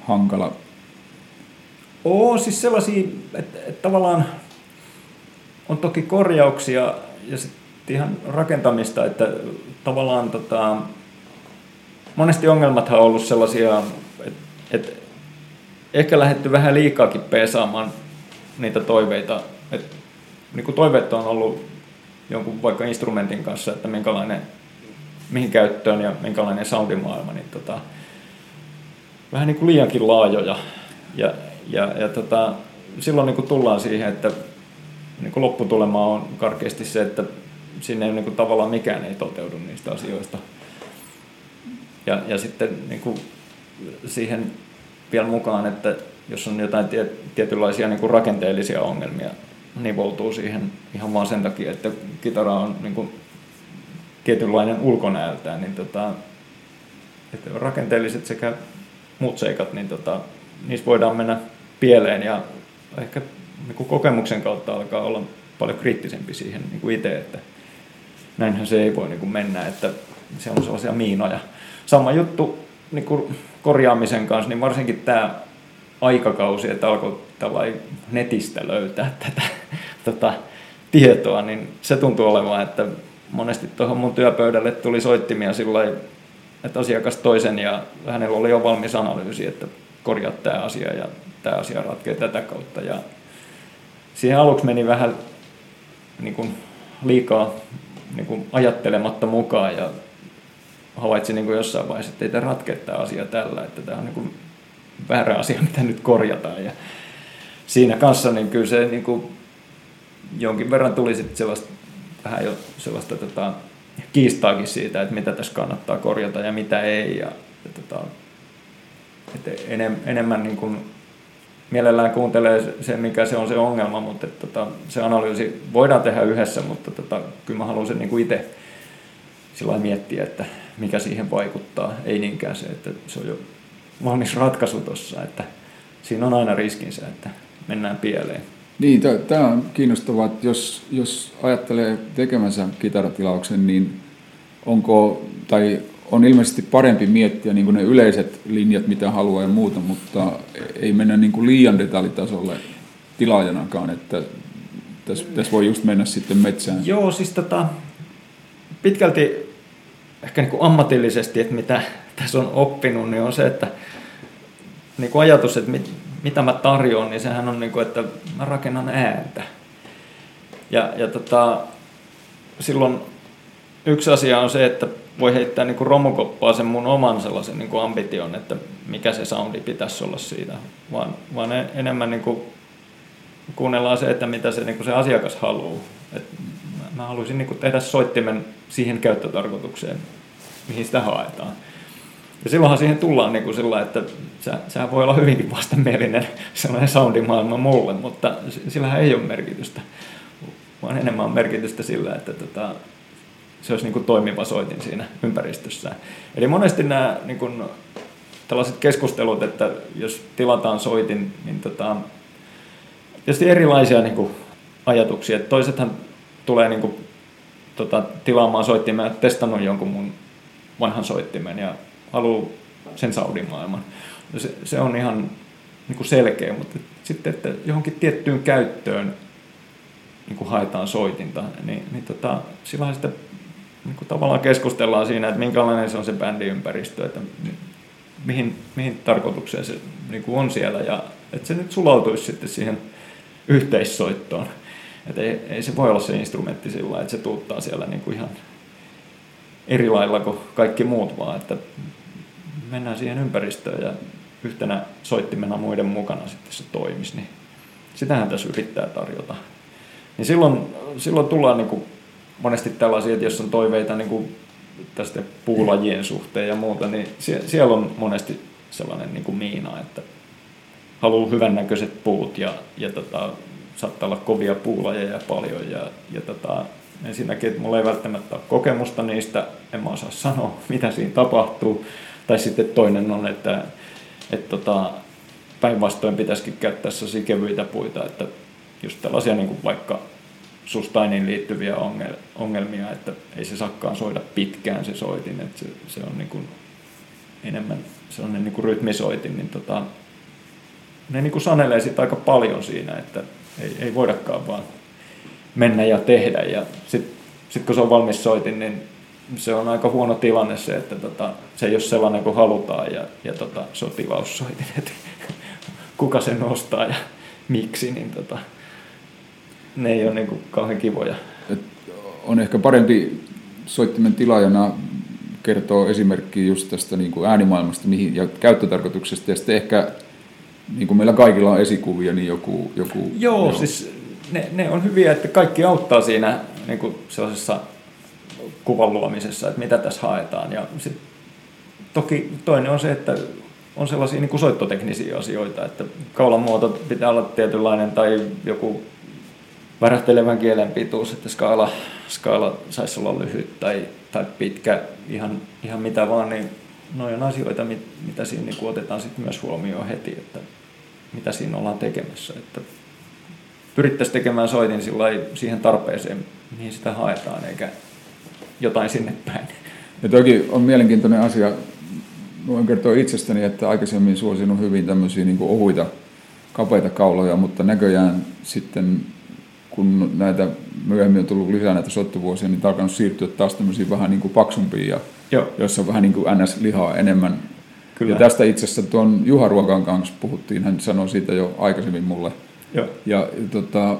hankala? Oo, siis sellaisia, että, että tavallaan on toki korjauksia ja sitten ihan rakentamista, että tavallaan tota, monesti ongelmathan on ollut sellaisia, että, että ehkä lähdetty vähän liikaakin pesaamaan niitä toiveita. Että, niin kuin toiveet on ollut jonkun vaikka instrumentin kanssa, että minkälainen, mihin käyttöön ja minkälainen soundimaailma, niin tota, vähän niin kuin liiankin laajoja. Ja, ja, ja tota, silloin niin kuin tullaan siihen, että niin kuin lopputulema on karkeasti se, että sinne niin kuin tavallaan mikään ei toteudu niistä asioista. Ja, ja sitten niin kuin siihen vielä mukaan, että jos on jotain tietynlaisia niin kuin rakenteellisia ongelmia, nivoutuu siihen ihan vaan sen takia, että kitara on niin kuin tietynlainen ulkonäöltään, niin tota, että rakenteelliset sekä muut seikat, niin tota, niissä voidaan mennä pieleen ja ehkä niin kuin kokemuksen kautta alkaa olla paljon kriittisempi siihen niin kuin itse, että näinhän se ei voi niin kuin mennä, että se on sellaisia miinoja. Sama juttu niin kuin korjaamisen kanssa, niin varsinkin tämä aikakausi, että alkoi netistä löytää tätä tota, tietoa, niin se tuntuu olevan, että monesti tuohon mun työpöydälle tuli soittimia sillä että asiakas toisen ja hänellä oli jo valmis analyysi, että korjaa tämä asia ja tämä asia ratkeaa tätä kautta. Ja siihen aluksi meni vähän niin kuin liikaa niin kuin ajattelematta mukaan ja havaitsin niin kuin jossain vaiheessa, että ei tämä ratkea tämä asia tällä, että tämä on niin kuin väärä asia, mitä nyt korjataan. Ja siinä kanssa niin kyllä se niin kuin jonkin verran tuli sitten sellaista, vähän jo sellaista tota, kiistaakin siitä, että mitä tässä kannattaa korjata ja mitä ei. Ja, ja tota, että enem, enemmän niin kuin mielellään kuuntelee se, mikä se on se ongelma, mutta että, tota, se analyysi voidaan tehdä yhdessä, mutta tota, kyllä mä haluan sen niin itse sillä miettiä, että mikä siihen vaikuttaa. Ei niinkään se, että se on jo valmis ratkaisu tuossa, että siinä on aina riskinsä, että mennään pieleen. Niin, tämä on kiinnostavaa, että jos, jos ajattelee tekemänsä kitaratilauksen, niin onko, tai on ilmeisesti parempi miettiä niin kuin ne yleiset linjat, mitä haluaa ja muuta, mutta ei mennä niin kuin liian detaljitasolle tilaajanakaan, että tässä, tässä voi just mennä sitten metsään. Joo, siis tota, pitkälti ehkä niin kuin ammatillisesti, että mitä tässä on oppinut, niin on se, että niin kuin ajatus, että mit, mitä mä tarjoan, niin sehän on niin kuin, että mä rakennan ääntä. Ja, ja tota, silloin yksi asia on se, että voi heittää niin kuin romukoppaa sen mun oman sellaisen niin kuin ambition, että mikä se soundi pitäisi olla siitä, vaan, vaan enemmän niin kuin kuunnellaan se, että mitä se, niin kuin se asiakas haluaa. Et mä haluaisin niin kuin tehdä soittimen siihen käyttötarkoitukseen, mihin sitä haetaan. Ja silloinhan siihen tullaan niin kuin sillä, että sä, sehän voi olla hyvinkin vastenmielinen sellainen soundimaailma mulle, mutta sillähän ei ole merkitystä, vaan enemmän on merkitystä sillä, että tota, se olisi niin kuin toimiva soitin siinä ympäristössä. Eli monesti nämä niin kuin, tällaiset keskustelut, että jos tilataan soitin, niin tota, tietysti erilaisia niin kuin, ajatuksia. Toisethan tulee niin kuin, tota, tilaamaan soittimia, testannut jonkun mun vanhan soittimen ja haluaa sen Saudimaailman. Se, se on ihan niin kuin selkeä, mutta sitten, että johonkin tiettyyn käyttöön niin kuin haetaan soitinta, niin, niin tota, silloin sitten niin kuin tavallaan keskustellaan siinä, että minkälainen se on se bändiympäristö, että mihin, mihin tarkoitukseen se niin kuin on siellä ja että se nyt sulautuisi sitten siihen yhteissoittoon. Että ei, ei se voi olla se instrumentti sillä että se tuuttaa siellä niin kuin ihan eri lailla kuin kaikki muut, vaan että mennään siihen ympäristöön ja yhtenä soittimena muiden mukana sitten se toimisi, niin sitähän tässä yrittää tarjota. Niin silloin, silloin tullaan niin kuin monesti tällaisia, että jos on toiveita niin kuin tästä puulajien suhteen ja muuta, niin siellä on monesti sellainen niin kuin miina, että haluaa hyvännäköiset puut ja, ja tota, saattaa olla kovia puulajeja paljon ja, ja tota, ensinnäkin, että mulla ei välttämättä ole kokemusta niistä, en mä osaa sanoa, mitä siinä tapahtuu. Tai sitten toinen on, että, että tota, päinvastoin pitäisikin käyttää sellaisia kevyitä puita, että just tällaisia niin kuin vaikka sustainiin liittyviä ongelmia, että ei se sakkaan soida pitkään se soitin, että se, se on niin kuin enemmän sellainen niin kuin rytmisoitin, niin tota, ne niin kuin sanelee sitä aika paljon siinä, että ei, ei voidakaan vaan mennä ja tehdä. Ja sitten sit kun se on valmis soitin, niin se on aika huono tilanne se, että tota, se ei ole sellainen kuin halutaan ja, ja tota, se on että kuka sen nostaa ja miksi, niin tota, ne ei ole niin kuin kauhean kivoja. Et on ehkä parempi soittimen tilaajana kertoo esimerkki just tästä niin kuin äänimaailmasta mihin, ja käyttötarkoituksesta ja sitten ehkä niin kuin meillä kaikilla on esikuvia, niin joku... joku joo, joo, siis ne, ne on hyviä, että kaikki auttaa siinä niin kuin sellaisessa kuvan luomisessa, että mitä tässä haetaan. Ja sit, toki toinen on se, että on sellaisia niin kuin soittoteknisiä asioita, että kaulan muoto pitää olla tietynlainen tai joku värähtelevän kielen pituus, että skaala, skaala saisi olla lyhyt tai, tai pitkä, ihan, ihan mitä vaan, niin noin on asioita, mit, mitä siinä niin otetaan sit myös huomioon heti, että mitä siinä ollaan tekemässä. Että pyrittäisiin tekemään soitin siihen tarpeeseen, mihin sitä haetaan, eikä jotain sinne päin. Ja toki on mielenkiintoinen asia, voin kertoa itsestäni, että aikaisemmin suosinut hyvin tämmöisiä niin ohuita, kapeita kauloja, mutta näköjään sitten kun näitä myöhemmin on tullut lisää näitä sottuvuosia, niin on alkanut siirtyä taas tämmöisiin vähän niin kuin paksumpiin, ja, Joo. joissa on vähän niin kuin NS-lihaa enemmän. Kyllä. Ja tästä itse asiassa tuon Juha Ruokan kanssa puhuttiin, hän sanoi siitä jo aikaisemmin mulle. Joo. Ja, ja tota,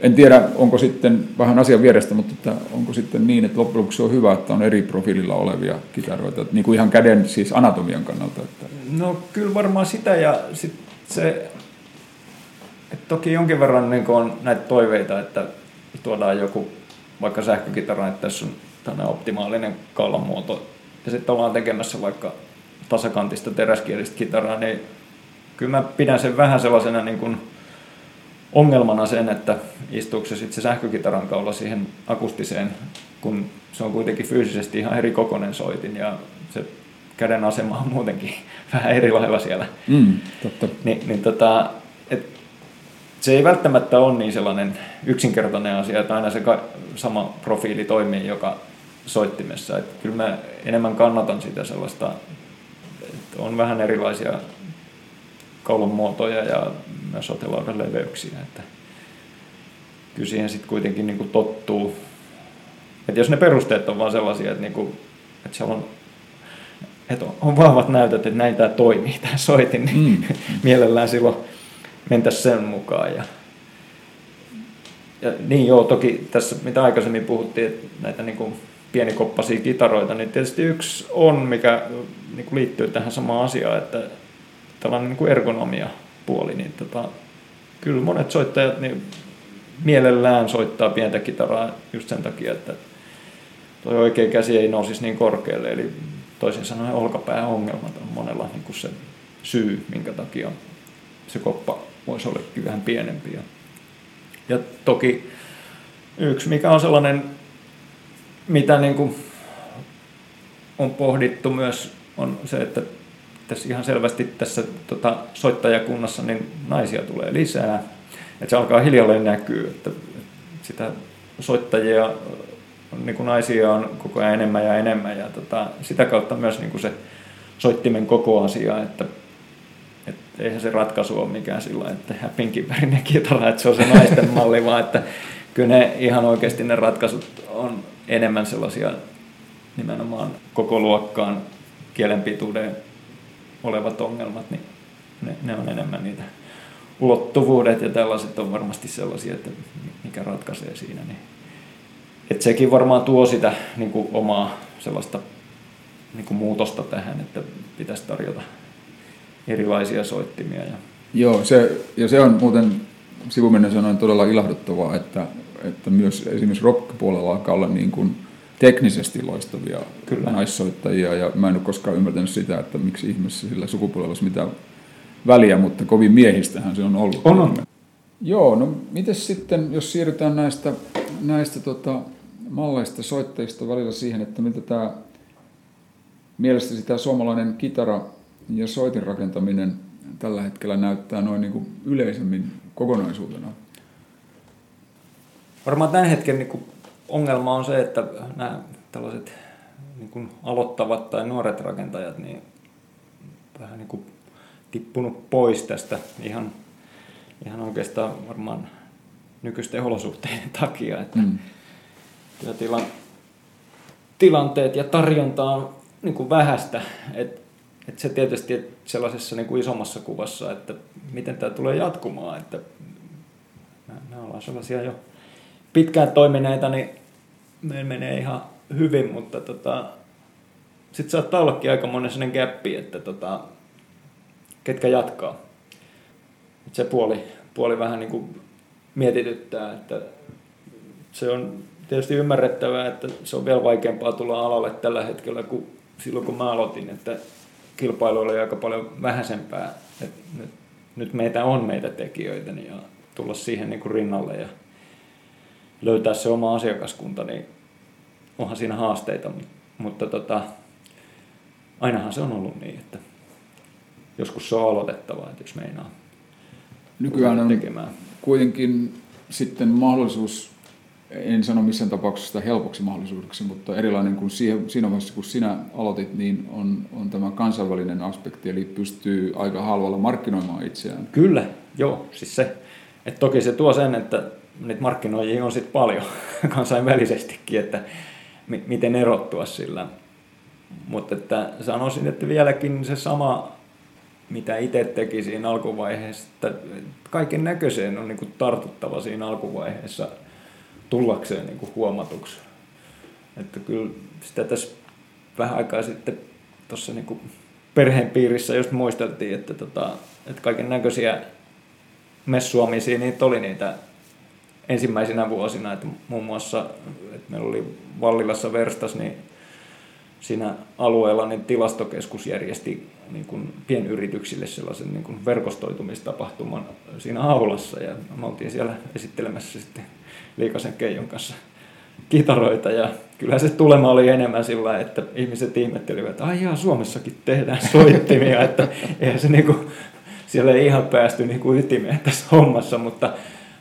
en tiedä, onko sitten vähän asian vierestä, mutta että onko sitten niin, että loppujen lopuksi on hyvä, että on eri profiililla olevia kitaroita, niin kuin ihan käden siis anatomian kannalta. Että... No kyllä varmaan sitä ja sit se et toki jonkin verran niin on näitä toiveita, että tuodaan joku vaikka sähkökitara, että tässä on optimaalinen kaulan muoto. Ja sitten ollaan tekemässä vaikka tasakantista teräskielistä kitaraa, niin kyllä mä pidän sen vähän sellaisena niin kuin ongelmana sen, että istuuko se sitten se sähkökitaran kaula siihen akustiseen, kun se on kuitenkin fyysisesti ihan eri kokoinen soitin ja se käden asema on muutenkin vähän eri lailla siellä. Mm, totta. Ni, niin tota, se ei välttämättä ole niin sellainen yksinkertainen asia, että aina se sama profiili toimii joka soittimessa. Et kyllä mä enemmän kannatan sitä sellaista, että on vähän erilaisia kaulan muotoja ja myös sotelaudan leveyksiä. Että kyllä siihen sitten kuitenkin niin kuin tottuu. Että jos ne perusteet on vaan sellaisia, että, niin kuin, että siellä on että on vahvat näytöt, että näin tämä toimii, tämä soitin, niin mm. mielellään silloin mentäisiin sen mukaan. Ja, ja niin joo, toki tässä mitä aikaisemmin puhuttiin, että näitä niin kuin pienikoppaisia kitaroita, niin tietysti yksi on, mikä niin kuin liittyy tähän samaan asiaan, että tällainen niin kuin ergonomia puoli, niin tota, kyllä monet soittajat niin mielellään soittaa pientä kitaraa just sen takia, että tuo oikea käsi ei nousisi niin korkealle, eli toisin sanoen olkapääongelmat on monella niin kuin se syy, minkä takia se koppa voisi olla vähän pienempi. Ja, ja toki yksi, mikä on sellainen, mitä niin kuin on pohdittu myös, on se, että tässä ihan selvästi tässä tota, soittajakunnassa niin naisia tulee lisää. Että se alkaa hiljalleen näkyä, että sitä soittajia, niin kuin naisia on koko ajan enemmän ja enemmän. Ja tota, sitä kautta myös niin kuin se soittimen koko asia, että että eihän se ratkaisu ole mikään sillä että tehdään pinkivärinen kitara, että se on se naisten malli, vaan että kyllä ne ihan oikeasti ne ratkaisut on enemmän sellaisia nimenomaan koko luokkaan kielenpituuden olevat ongelmat, niin ne, ne on enemmän niitä ulottuvuudet ja tällaiset on varmasti sellaisia, että mikä ratkaisee siinä. Niin. Et sekin varmaan tuo sitä niin kuin omaa sellaista niin kuin muutosta tähän, että pitäisi tarjota erilaisia soittimia. Ja... Joo, se, ja se on muuten sivumennen sanoen todella ilahduttavaa, että, että myös esimerkiksi rock-puolella alkaa olla niin kuin teknisesti loistavia Kyllä. naissoittajia, ja mä en ole koskaan ymmärtänyt sitä, että miksi ihmeessä sillä sukupuolella olisi mitään väliä, mutta kovin miehistähän se on ollut. On, on. Joo, no miten sitten, jos siirrytään näistä, näistä tota, malleista soittajista välillä siihen, että mitä tämä mielestäsi tämä suomalainen kitara ja soitin rakentaminen tällä hetkellä näyttää noin niin kuin yleisemmin kokonaisuutena? Varmaan tämän hetken niin kuin ongelma on se, että nämä tällaiset niin kuin aloittavat tai nuoret rakentajat niin vähän niin kuin tippunut pois tästä ihan, ihan oikeastaan varmaan nykyisten olosuhteiden takia, että mm. tila, tilanteet ja tarjonta on niin kuin vähäistä, että et se tietysti sellaisessa niin kuin isommassa kuvassa, että miten tämä tulee jatkumaan, että me ollaan sellaisia jo pitkään toimineita, niin meillä menee ihan hyvin, mutta tota, sitten saattaa ollakin aika monen sellainen gappi, että tota, ketkä jatkaa. Et se puoli, puoli vähän niin kuin mietityttää, että se on tietysti ymmärrettävää, että se on vielä vaikeampaa tulla alalle tällä hetkellä kuin silloin kun mä aloitin, että kilpailu oli aika paljon vähäisempää. että nyt, nyt meitä on meitä tekijöitä niin ja tulla siihen niin kuin rinnalle ja löytää se oma asiakaskunta, niin onhan siinä haasteita, mutta, mutta tota, ainahan se on ollut niin, että joskus se on aloitettava, että jos meinaa Nykyään on tekemään. kuitenkin sitten mahdollisuus, en sano missään tapauksessa helpoksi mahdollisuudeksi, mutta erilainen kuin siinä vaiheessa, kun sinä aloitit, niin on, on tämä kansainvälinen aspekti, eli pystyy aika halvalla markkinoimaan itseään. Kyllä, joo, siis se, että toki se tuo sen, että niitä markkinoijia on sitten paljon kansainvälisestikin, että miten erottua sillä. Mutta että sanoisin, että vieläkin se sama, mitä itse teki siinä alkuvaiheessa, että kaiken näköiseen on niin kuin tartuttava siinä alkuvaiheessa tullakseen niin kuin huomatuksi. Että kyllä sitä tässä vähän aikaa sitten tuossa niin perheen piirissä just muisteltiin, että, tota, että kaiken näköisiä messuamisia niitä oli niitä ensimmäisinä vuosina, että muun muassa että meillä oli Vallilassa Verstas, niin siinä alueella niin tilastokeskus järjesti niin kuin pienyrityksille sellaisen niin kuin verkostoitumistapahtuman siinä aulassa. Ja me oltiin siellä esittelemässä sitten Liikasen Keijon kanssa kitaroita. Ja kyllä se tulema oli enemmän sillä, että ihmiset ihmettelivät, että ai jaa, Suomessakin tehdään soittimia, että eihän se niinku, siellä ei ihan päästy niinku ytimeen tässä hommassa, mutta,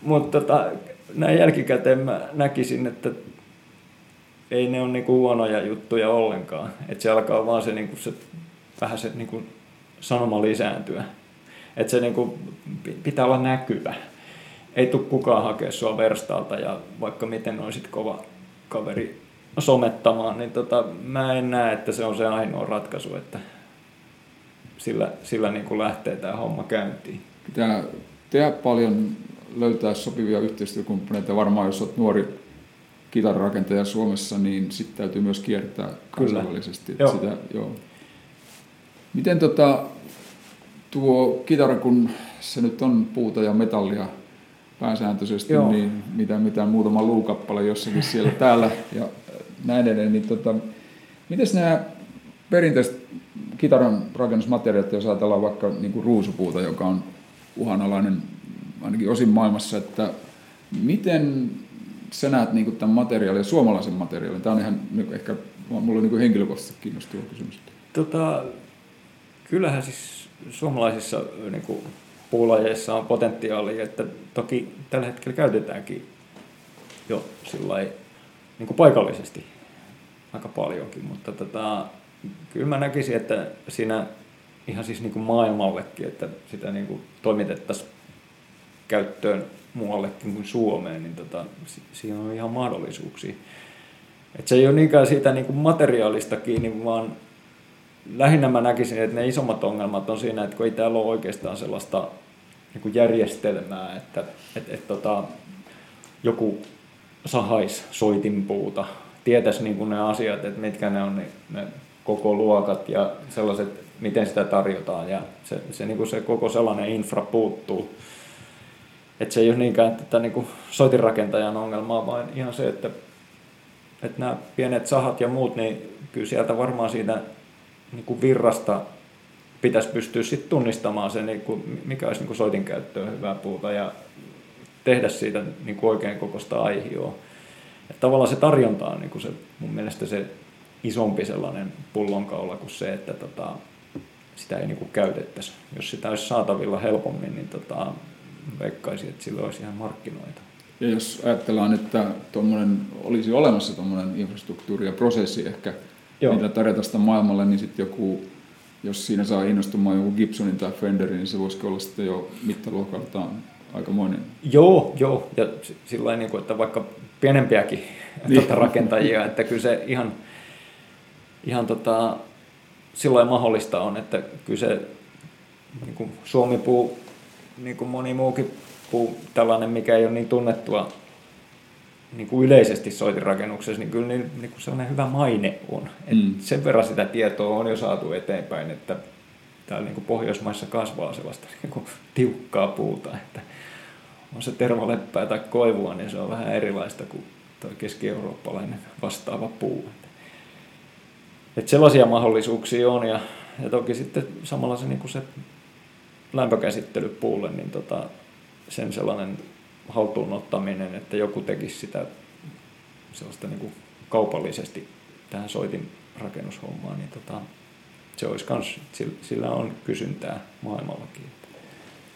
mutta tota, näin jälkikäteen mä näkisin, että ei ne ole niinku huonoja juttuja ollenkaan, että se alkaa vaan se, niinku se vähän se niinku sanoma lisääntyä, että se niinku pitää olla näkyvä ei tule kukaan hakea sua verstalta ja vaikka miten olisit kova kaveri somettamaan, niin tota, mä en näe, että se on se ainoa ratkaisu, että sillä, sillä niin kuin lähtee tämä homma käyntiin. Pitää tehdä paljon, löytää sopivia yhteistyökumppaneita. Varmaan jos olet nuori kitarakentaja Suomessa, niin sitten täytyy myös kiertää kansainvälisesti. Joo. Sitä, joo. Miten tota, tuo kitara, kun se nyt on puuta ja metallia, pääsääntöisesti, Joo. niin mitä, mitä muutama luukappale jossakin siellä täällä ja näin edelleen. Niin tota, miten nämä perinteiset kitaran rakennusmateriaalit, jos ajatellaan vaikka niin kuin ruusupuuta, joka on uhanalainen ainakin osin maailmassa, että miten sä näet niin tämän materiaalin, suomalaisen materiaalin? Tämä on ihan niin ehkä, mulla on niin henkilökohtaisesti kiinnostava kysymys. Tota, kyllähän siis suomalaisissa niin puulajeissa on potentiaalia, että toki tällä hetkellä käytetäänkin jo sillä niin paikallisesti aika paljonkin, mutta tota, kyllä mä näkisin, että siinä ihan siis niin maailmallekin, että sitä niin toimitettaisiin käyttöön muuallekin kuin Suomeen, niin tota, siinä on ihan mahdollisuuksia. Et se ei ole niinkään siitä niin kuin materiaalista kiinni, vaan lähinnä mä näkisin, että ne isommat ongelmat on siinä, että kun ei täällä ole oikeastaan sellaista niin kuin järjestelmää, että et, et, tota, joku sahais soitinpuuta, tietäisi niin kuin ne asiat, että mitkä ne on ne, ne koko luokat ja sellaiset, miten sitä tarjotaan ja se, se, niin kuin se koko sellainen infra puuttuu. Että se ei ole niinkään tätä niin kuin soitinrakentajan ongelmaa, vaan ihan se, että, että nämä pienet sahat ja muut, niin kyllä sieltä varmaan siitä niin kuin virrasta pitäisi pystyä sit tunnistamaan se, niin kuin, mikä olisi niin kuin soitin käyttöön hyvää puuta ja tehdä siitä niin kuin oikein kokoista aihioa. Että tavallaan se tarjonta on niin kuin se, mun mielestä se isompi sellainen pullonkaula kuin se, että tota, sitä ei niin kuin käytettäisi. Jos sitä olisi saatavilla helpommin, niin tota, veikkaisin, että sillä olisi ihan markkinoita. Ja jos ajatellaan, että olisi olemassa tuommoinen infrastruktuuri ja prosessi ehkä, Joo. mitä tarjota sitä maailmalle, niin sitten joku, jos siinä saa innostumaan joku Gibsonin tai Fenderin, niin se voisi olla sitten jo mittaluokaltaan aikamoinen. Joo, joo. Ja sillä niin kuin, että vaikka pienempiäkin niin. tota, rakentajia, että kyllä se ihan, ihan tota, silloin mahdollista on, että kyllä se niin kuin Suomi-puu, niin kuin moni muukin puu, tällainen, mikä ei ole niin tunnettua niin kuin yleisesti soitirakennuksessa, niin kyllä niin, niin kuin sellainen hyvä maine on. Et mm. Sen verran sitä tietoa on jo saatu eteenpäin, että täällä niin kuin Pohjoismaissa kasvaa sellaista niin kuin tiukkaa puuta, että on se tervaleppää tai koivua, niin se on vähän erilaista kuin tuo keski-eurooppalainen vastaava puu. Että sellaisia mahdollisuuksia on ja, ja toki sitten samalla se, niin kuin se lämpökäsittely puulle, niin tota, sen sellainen haltuun ottaminen, että joku tekisi sitä sellaista niin kuin kaupallisesti tähän soitin rakennushommaan, niin tota, se olisi kans, sillä on kysyntää maailmallakin.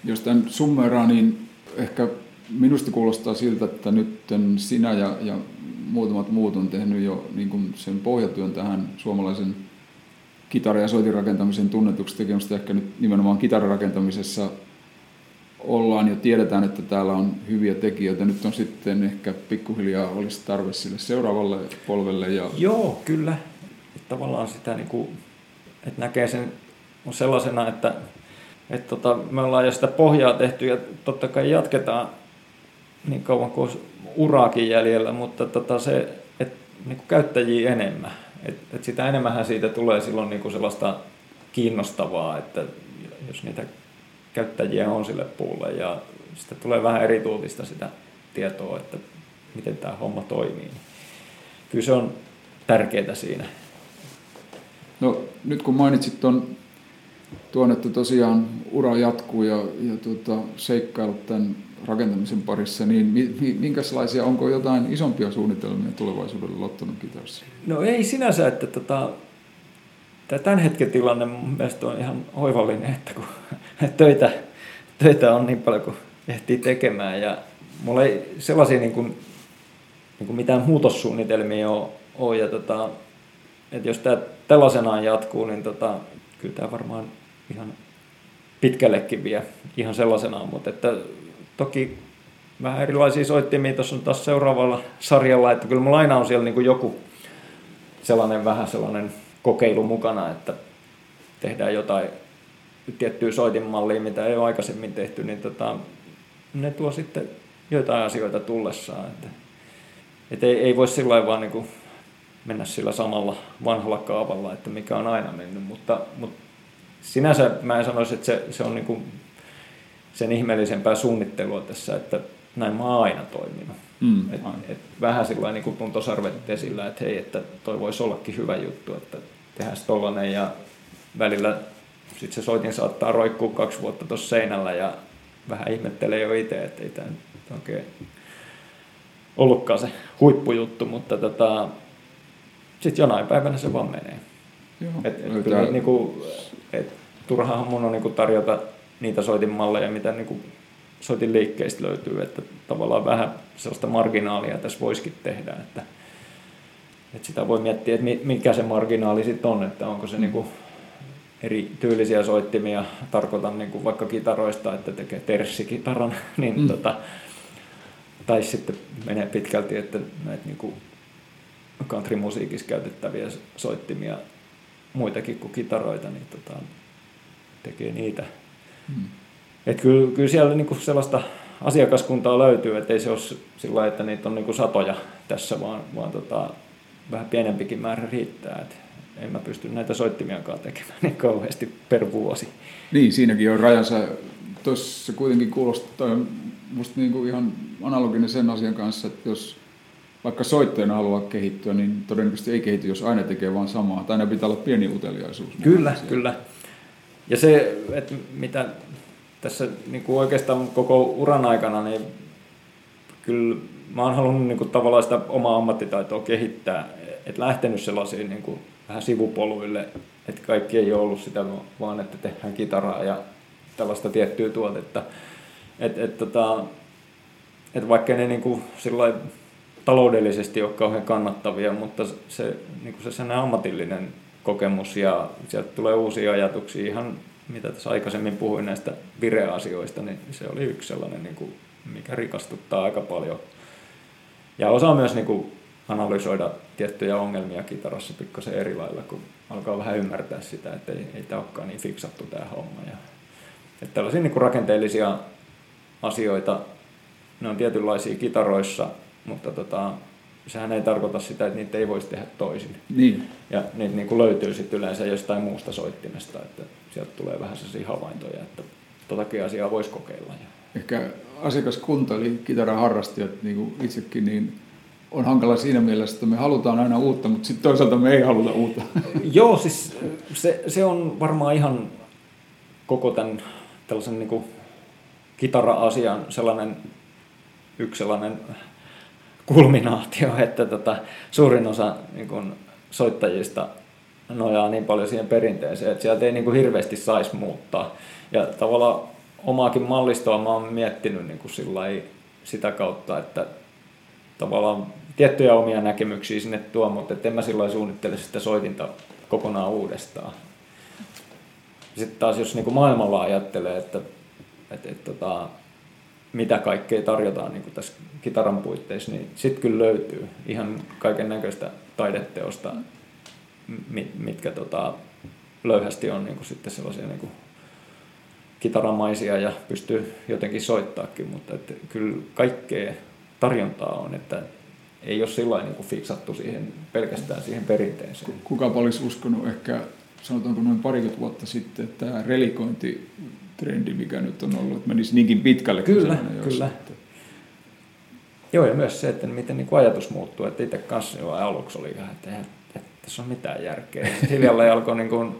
Jos tämän summeraa, niin ehkä minusta kuulostaa siltä, että nyt sinä ja, ja muutamat muut on tehnyt jo niin kuin sen pohjatyön tähän suomalaisen kitara- ja soitirakentamisen tunnetuksi tekemistä. Ehkä nyt nimenomaan kitararakentamisessa ollaan ja tiedetään, että täällä on hyviä tekijöitä. Nyt on sitten ehkä pikkuhiljaa olisi tarve sille seuraavalle polvelle. Ja... Joo, kyllä. Että tavallaan sitä, niin kuin, että näkee sen sellaisena, että, että tota, me ollaan jo sitä pohjaa tehty ja totta kai jatketaan niin kauan kuin uraakin jäljellä, mutta tota se, että niin kuin käyttäjiä enemmän. Et, et sitä enemmän siitä tulee silloin niin kuin sellaista kiinnostavaa, että jos niitä käyttäjiä on sille puulle ja sitä tulee vähän erituutista sitä tietoa, että miten tämä homma toimii. Kyllä se on tärkeää siinä. No nyt kun mainitsit tuon, tuon että tosiaan ura jatkuu ja, ja tuota, seikkailut tämän rakentamisen parissa, niin minkälaisia, onko jotain isompia suunnitelmia tulevaisuudelle Lottonon kitarassa? No ei sinänsä, että tota, tämä tämän hetken tilanne mun mielestä on ihan oivallinen, että kun töitä, töitä on niin paljon kuin ehtii tekemään. Ja mulla ei sellaisia niin kuin, niin kuin mitään muutossuunnitelmia ole, ole ja tota, että jos tämä tällaisenaan jatkuu, niin tota, kyllä tämä varmaan ihan pitkällekin vie ihan sellaisenaan, mutta että toki vähän erilaisia soittimia tuossa on taas seuraavalla sarjalla, että kyllä mulla aina on siellä niin kuin joku sellainen vähän sellainen kokeilu mukana, että tehdään jotain tiettyä soitinmallia, mitä ei ole aikaisemmin tehty, niin tota, ne tuo sitten joitain asioita tullessaan. Että, et ei, ei voi sillä vaan niin kuin mennä sillä samalla vanhalla kaavalla, että mikä on aina mennyt, mutta, mutta sinänsä mä en sanoisi, että se, se on niin kuin sen ihmeellisempää suunnittelua tässä, että näin mä oon aina toiminut. Mm, et, et vähän sillä niin tuntosarvet esillä, että hei, että toi voisi ollakin hyvä juttu, että tehdään tollanen ja välillä sitten se soitin saattaa roikkua kaksi vuotta tuossa seinällä ja vähän ihmettelee jo itse, että ei tämä oikein ollutkaan se huippujuttu, mutta tota, sitten jonain päivänä se vaan menee. Joo, et, et kyllä, niin kuin, et, turhaan mun on niin kuin tarjota niitä soitinmalleja, mitä niin kuin soitin liikkeistä löytyy, että tavallaan vähän sellaista marginaalia tässä voisikin tehdä, että, että sitä voi miettiä, että mikä se marginaali sitten on, että onko se mm. niin kuin eri tyylisiä soittimia, tarkoitan niin kuin vaikka kitaroista, että tekee terssikitaran, niin mm. tota, tai sitten menee pitkälti, että näitä niin kuin country-musiikissa käytettäviä soittimia, muitakin kuin kitaroita, niin tota, tekee niitä. Mm. Et kyllä, kyllä siellä niinku sellaista asiakaskuntaa löytyy, että ei se ole sillä että niitä on niinku satoja tässä, vaan, vaan tota, vähän pienempikin määrä riittää. Et en mä pysty näitä soittimiakaan tekemään niin kauheasti per vuosi. Niin, siinäkin on rajansa. Tuossa kuitenkin kuulostaa musta niinku ihan analoginen sen asian kanssa, että jos vaikka soittajana haluaa kehittyä, niin todennäköisesti ei kehity, jos aina tekee vaan samaa. Tai aina pitää olla pieni uteliaisuus. Kyllä, kyllä. Ja se, että mitä tässä niin kuin oikeastaan koko uran aikana, niin kyllä mä oon halunnut niin kuin tavallaan sitä omaa ammattitaitoa kehittää. Että lähtenyt sellaisiin niin kuin vähän sivupoluille, että kaikki ei ole ollut sitä, vaan että tehdään kitaraa ja tällaista tiettyä tuotetta. Että et, tota, et vaikka ne niin kuin taloudellisesti ole kauhean kannattavia, mutta se, niin kuin se sen ammatillinen kokemus ja sieltä tulee uusia ajatuksia ihan mitä tässä aikaisemmin puhuin näistä vireasioista, niin se oli yksi sellainen, niin kuin, mikä rikastuttaa aika paljon. Ja osaa myös niin kuin, analysoida tiettyjä ongelmia kitarassa pikkasen eri lailla, kun alkaa vähän ymmärtää sitä, että ei, ei tämä olekaan niin fiksattu tämä homma. Ja, että tällaisia niin kuin rakenteellisia asioita, ne on tietynlaisia kitaroissa, mutta tota, sehän ei tarkoita sitä, että niitä ei voisi tehdä toisin. Niin. Ja niitä niin kuin löytyy sitten yleensä jostain muusta soittimesta, että sieltä tulee vähän sellaisia havaintoja, että totakin asiaa voisi kokeilla. Ehkä asiakaskunta, eli kitaraharrastajat niin kuin itsekin, niin on hankala siinä mielessä, että me halutaan aina uutta, mutta sitten toisaalta me ei haluta uutta. Joo, siis se, se on varmaan ihan koko tämän tällaisen niin kuin kitara-asian sellainen yksi sellainen kulminaatio, että tota, suurin osa niin kun, soittajista nojaa niin paljon siihen perinteeseen, että sieltä ei niin kuin, hirveästi saisi muuttaa. Ja tavallaan omaakin mallistoa mä oon miettinyt niin kuin sitä kautta, että tavallaan tiettyjä omia näkemyksiä sinne tuo, mutta en mä sillä suunnittele sitä soitinta kokonaan uudestaan. Sitten taas jos niin kuin maailmalla ajattelee, että, että, että, että mitä kaikkea tarjotaan niin tässä kitaran puitteissa, niin sitten kyllä löytyy ihan kaiken näköistä taideteosta, mitkä tota, löyhästi on niin sitten sellaisia niin kitaramaisia ja pystyy jotenkin soittaakin, mutta että kyllä kaikkea tarjontaa on, että ei ole sillä niin fiksattu siihen, pelkästään siihen perinteeseen. Kuka olisi uskonut ehkä, sanotaanko noin parikymmentä vuotta sitten, että tämä relikointi trendi, mikä nyt on ollut, että menisi niinkin pitkälle. Kyllä, kyllä. Että Joo, ja myös se, että miten niin ajatus muuttuu. Että itse kanssa jo aluksi oli ihan, että, että, että tässä on mitään järkeä. Hiljalleen alkoi, niin kuin,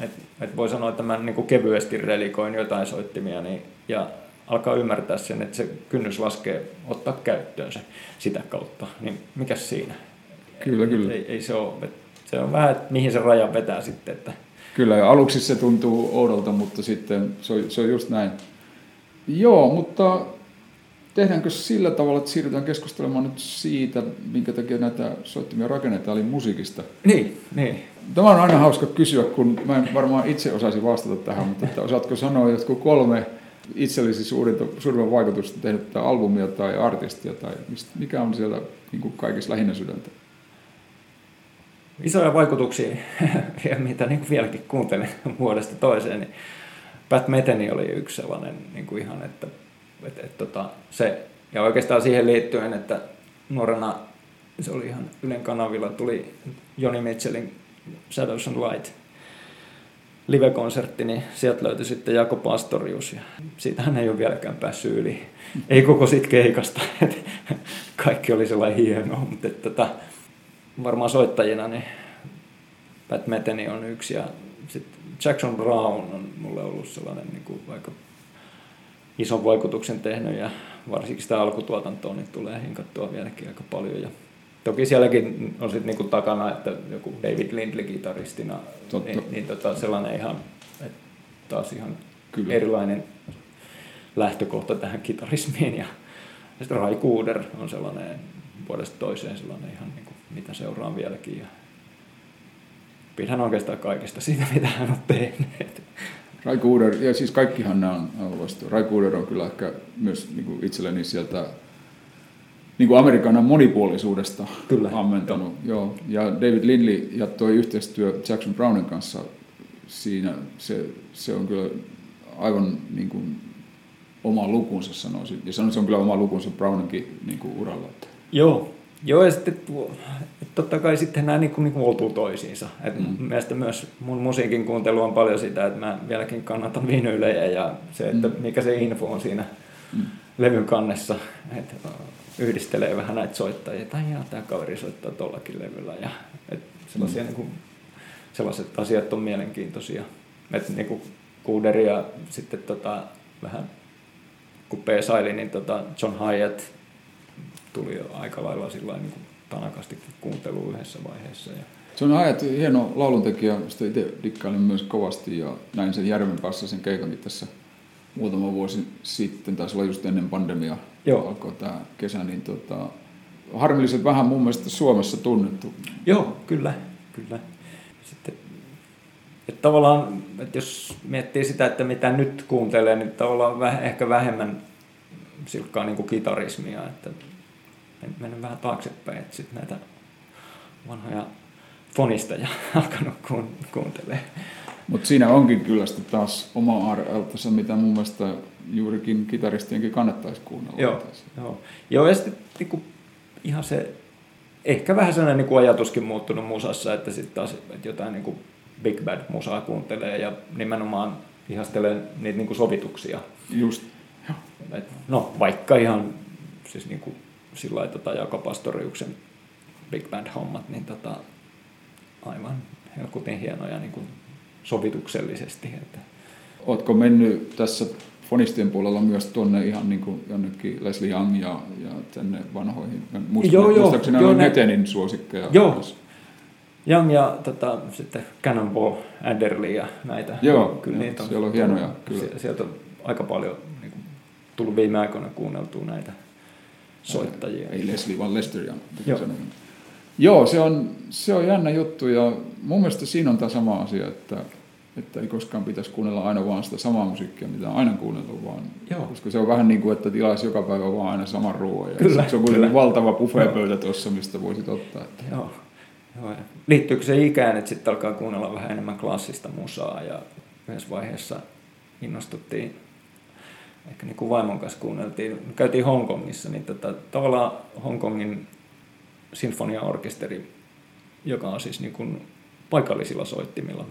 että, että voi sanoa, että mä niin kuin kevyesti relikoin jotain soittimia, niin, ja alkaa ymmärtää sen, että se kynnys laskee ottaa käyttöön se sitä kautta. Niin mikä siinä? Kyllä, kyllä. Ei, ei se ole, se on vähän, että mihin se raja vetää sitten. Että... Kyllä, ja aluksi se tuntuu oudolta, mutta sitten se on, se on just näin. Joo, mutta tehdäänkö sillä tavalla, että siirrytään keskustelemaan nyt siitä, minkä takia näitä soittimia rakennetaan, eli musiikista? Niin, niin. Tämä on aina hauska kysyä, kun mä en varmaan itse osaisi vastata tähän, mutta että osaatko sanoa jotkut kolme itsellesi suurinta, suurimman vaikutusta tehnyt albumia tai artistia, tai mikä on siellä niin kuin kaikissa lähinnä sydäntä? Isoja vaikutuksia, mitä niin vieläkin kuuntelen vuodesta toiseen, niin Pat Metheny oli yksi sellainen niin kuin ihan, että, että, että, että se, ja oikeastaan siihen liittyen, että nuorena se oli ihan Ylen kanavilla, tuli Joni Mitchellin Shadows and Light live-konsertti, niin sieltä löytyi sitten Jako Pastorius ja siitähän ei ole vieläkään päässyt yli. Ei koko sit keikasta, kaikki oli sellainen hienoa, mutta että, että, varmaan soittajina niin Pat Metheny on yksi ja sitten Jackson Brown on mulle ollut sellainen niin kuin aika ison vaikutuksen tehnyt ja varsinkin sitä alkutuotantoa niin tulee hinkattua vieläkin aika paljon. Ja toki sielläkin on sitten niinku takana, että joku David Lindley kitaristina, Totta. niin, niin tota sellainen ihan, että taas ihan Kyllä. erilainen lähtökohta tähän kitarismiin. Ja, ja sitten Rai Kuuder on sellainen vuodesta toiseen sellainen ihan niin mitä seuraan vieläkin. Ja pidän oikeastaan kaikesta siitä, mitä hän on tehnyt. Rai Kuuder, ja siis kaikkihan nämä on vasta. Rai Kuuder on kyllä ehkä myös niin kuin itselleni sieltä niin kuin Amerikanan monipuolisuudesta kyllä. ammentanut. Joo. Ja David Lindley ja tuo yhteistyö Jackson Brownin kanssa siinä, se, se on kyllä aivan niin kuin oma lukunsa sanoisin. Ja sanoisin, se on kyllä oma lukunsa Browninkin niin kuin uralla. Joo, Joo, ja sitten totta kai sitten nämä niin niin kuin toisiinsa. Et mm. Mielestäni myös mun musiikin kuuntelu on paljon sitä, että mä vieläkin kannatan vinylejä ja se, että mm. mikä se info on siinä mm. levyn kannessa. Että yhdistelee vähän näitä soittajia, tai jaa, tämä kaveri soittaa tuollakin levyllä. Ja, et sellaisia, mm. niin kuin, sellaiset asiat on mielenkiintoisia. Että niin kuin Kuuderi ja sitten tota, vähän kun p niin tota John Hyatt tuli jo aika lailla sillä niin kuin tanakasti kuunteluun yhdessä vaiheessa. Ja se on ajat hieno lauluntekijä, sitä itse dikkailin myös kovasti ja näin sen Järven päässä sen keikankin tässä muutama vuosi sitten, taisi olla just ennen pandemiaa Joo. alkoi tämä kesä, niin tota, harmillisen vähän mun mielestä Suomessa tunnettu. Joo, kyllä, kyllä. Sitten, että tavallaan, että jos miettii sitä, että mitä nyt kuuntelee, niin tavallaan väh, ehkä vähemmän silkkaa niin kuin kitarismia, että mennyt vähän taaksepäin, että sitten näitä vanhoja fonista ja alkanut kuuntelemaan. Mutta siinä onkin kyllä sitten taas oma areltansa, mitä mun mielestä juurikin kitaristienkin kannattaisi kuunnella. Joo, joo. joo ja sitten niin ihan se, ehkä vähän sellainen niin kuin ajatuskin muuttunut musassa, että sitten taas että jotain niin kuin big bad musaa kuuntelee ja nimenomaan ihastelee niitä niin kuin sovituksia. Just. Et, no vaikka ihan siis niin kuin sillä lailla tota, Jaakko Pastoriuksen big band hommat, niin tota, aivan helkutin hienoja niin kuin sovituksellisesti. Että. Oletko mennyt tässä fonistien puolella myös tuonne ihan niin kuin jonnekin Leslie Young ja, ja tänne vanhoihin? Muist, joo, joo. Muistaakseni joo, ne Netenin suosikkeja? Joo. Myös. Young ja tota, sitten Cannonball Adderley ja näitä. Joo, kyllä niitä on, siellä on hienoja. Kyllä. Sieltä on aika paljon tullut viime aikoina kuunneltua näitä soittajia. Ei Leslie, vaan Lester Young. Joo. Joo, se on, se on jännä juttu ja mun mielestä siinä on tämä sama asia, että, että ei koskaan pitäisi kuunnella aina vaan sitä samaa musiikkia, mitä on aina kuunnellut, vaan, Joo. koska se on vähän niin kuin, että tilaisi joka päivä vaan aina saman ruoan. Ja kyllä, se on kuitenkin valtava buffeepöytä tuossa, mistä voisit ottaa. Että. Joo. Joo. Liittyykö se ikään, että sitten alkaa kuunnella vähän enemmän klassista musaa ja yhdessä vaiheessa innostuttiin ehkä niin kuin vaimon kanssa kuunneltiin, käytiin Hongkongissa, niin tota, tavallaan Hongkongin sinfoniaorkesteri, joka on siis niin kuin paikallisilla soittimilla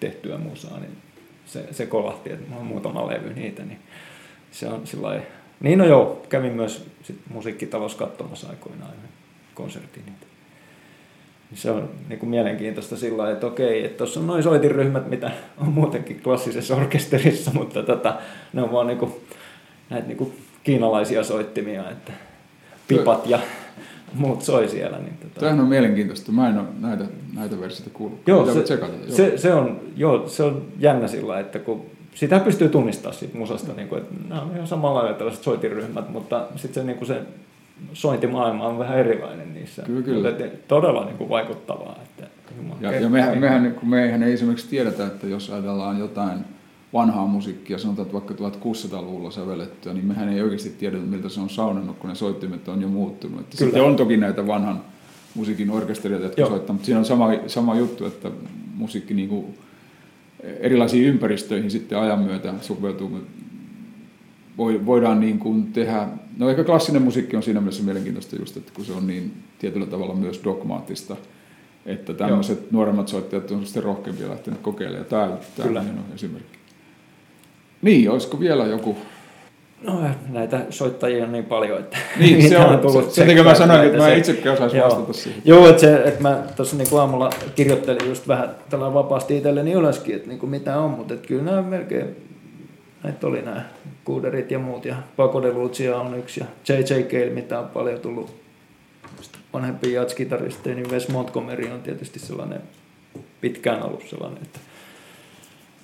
tehtyä musaa, niin se, se kolahti, että on muutama levy niitä, niin se on sillä Niin no joo, kävin myös sit musiikkitalossa katsomassa aikoinaan konsertin. Se on niin kuin mielenkiintoista sillä lailla, että okei, että tuossa on noin soitinryhmät, mitä on muutenkin klassisessa orkesterissa, mutta tota, ne on vaan niin kuin, näitä niin kuin kiinalaisia soittimia, että pipat ja muut soi siellä. Niin tota... Tämähän on mielenkiintoista. Mä en ole näitä, näitä versioita kuullut. Joo, se, tsekata, joo. Se, se, on, joo, se on jännä sillä että kun sitä pystyy tunnistamaan siitä musasta, niin kuin, että nämä on ihan samalla lailla tällaiset soitiryhmät, mutta sitten se, niin kuin se sointimaailma on vähän erilainen niissä. Kyllä, kyllä. Mutta todella niin kuin vaikuttavaa. Että, ja, ja mehän, mehän, kun mehän ei esimerkiksi tiedetä, että jos ajatellaan jotain vanhaa musiikkia, sanotaan, että vaikka 1600-luvulla sävellettyä, niin mehän ei oikeasti tiedetä, miltä se on saunannut, kun ne soittimet on jo muuttunut. Että sitten on toki näitä vanhan musiikin orkestereita, jotka Joo. soittaa, mutta siinä on sama, sama juttu, että musiikki niin kuin erilaisiin ympäristöihin sitten ajan myötä sopeutuu. Voidaan niin kuin tehdä, no ehkä klassinen musiikki on siinä mielessä mielenkiintoista just, että kun se on niin tietyllä tavalla myös dogmaattista, että tämmöiset Joo. nuoremmat soittajat on sitten rohkeampia lähtenyt kokeilemaan. Tämä, tämä on esimerkki. Niin, olisiko vielä joku No näitä soittajia on niin paljon, että niin, se on tullut. Se, se mä sanoin, että mä itsekin osaisin joo. vastata siihen. Joo, että, se, että mä tuossa niin aamulla kirjoittelin just vähän tällä vapaasti itselleni ylöskin, että niin kuin mitä on, mutta että kyllä nämä melkein, näitä oli nämä Kuuderit ja muut, ja Paco de Lucia on yksi, ja J.J. Cale, mitä on paljon tullut vanhempia jatskitaristeja, niin Wes Montgomery on tietysti sellainen pitkään ollut sellainen, että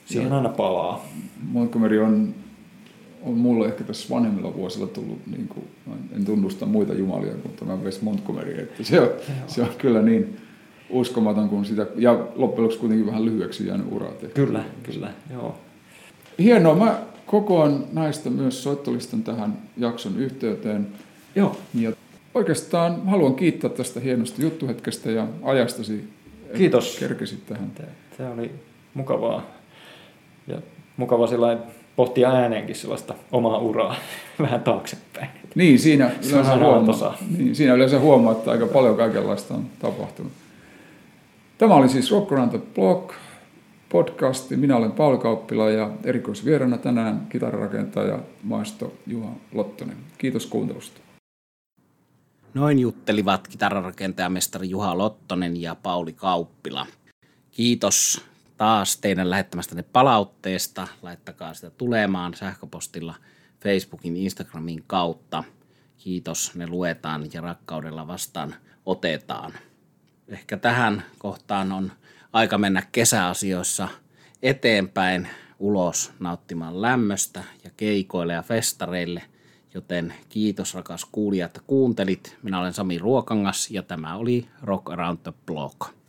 siihen aina palaa. Montgomery on on mulle ehkä tässä vanhemmilla vuosilla tullut, niin kuin, en tunnusta muita jumalia kuin tämä Wes Montgomery, että se on, se on kyllä niin uskomaton kuin sitä, ja loppujen lopuksi kuitenkin vähän lyhyeksi jäänyt ura. Kyllä, kyllä, joo. Hienoa, mä kokoan näistä myös soittolistan tähän jakson yhteyteen. Joo. Ja oikeastaan haluan kiittää tästä hienosta juttuhetkestä ja ajastasi. Kiitos. Kerkesit tähän. Tämä oli mukavaa ja mukava sellainen pohtia ääneenkin sellaista omaa uraa vähän taaksepäin. Niin, siinä yleensä, huomaa, niin, siinä yleensä huomaa, että aika paljon kaikenlaista on tapahtunut. Tämä oli siis Rock Around the Block podcasti. Minä olen Pauli Kauppila ja erikoisvierana tänään kitararakentaja maisto Juha Lottonen. Kiitos kuuntelusta. Noin juttelivat kitararakentaja-mestari Juha Lottonen ja Pauli Kauppila. Kiitos taas teidän lähettämästänne palautteesta. Laittakaa sitä tulemaan sähköpostilla Facebookin, Instagramin kautta. Kiitos, ne luetaan ja rakkaudella vastaan otetaan. Ehkä tähän kohtaan on aika mennä kesäasioissa eteenpäin ulos nauttimaan lämmöstä ja keikoille ja festareille. Joten kiitos rakas kuulija, että kuuntelit. Minä olen Sami Ruokangas ja tämä oli Rock Around the Block.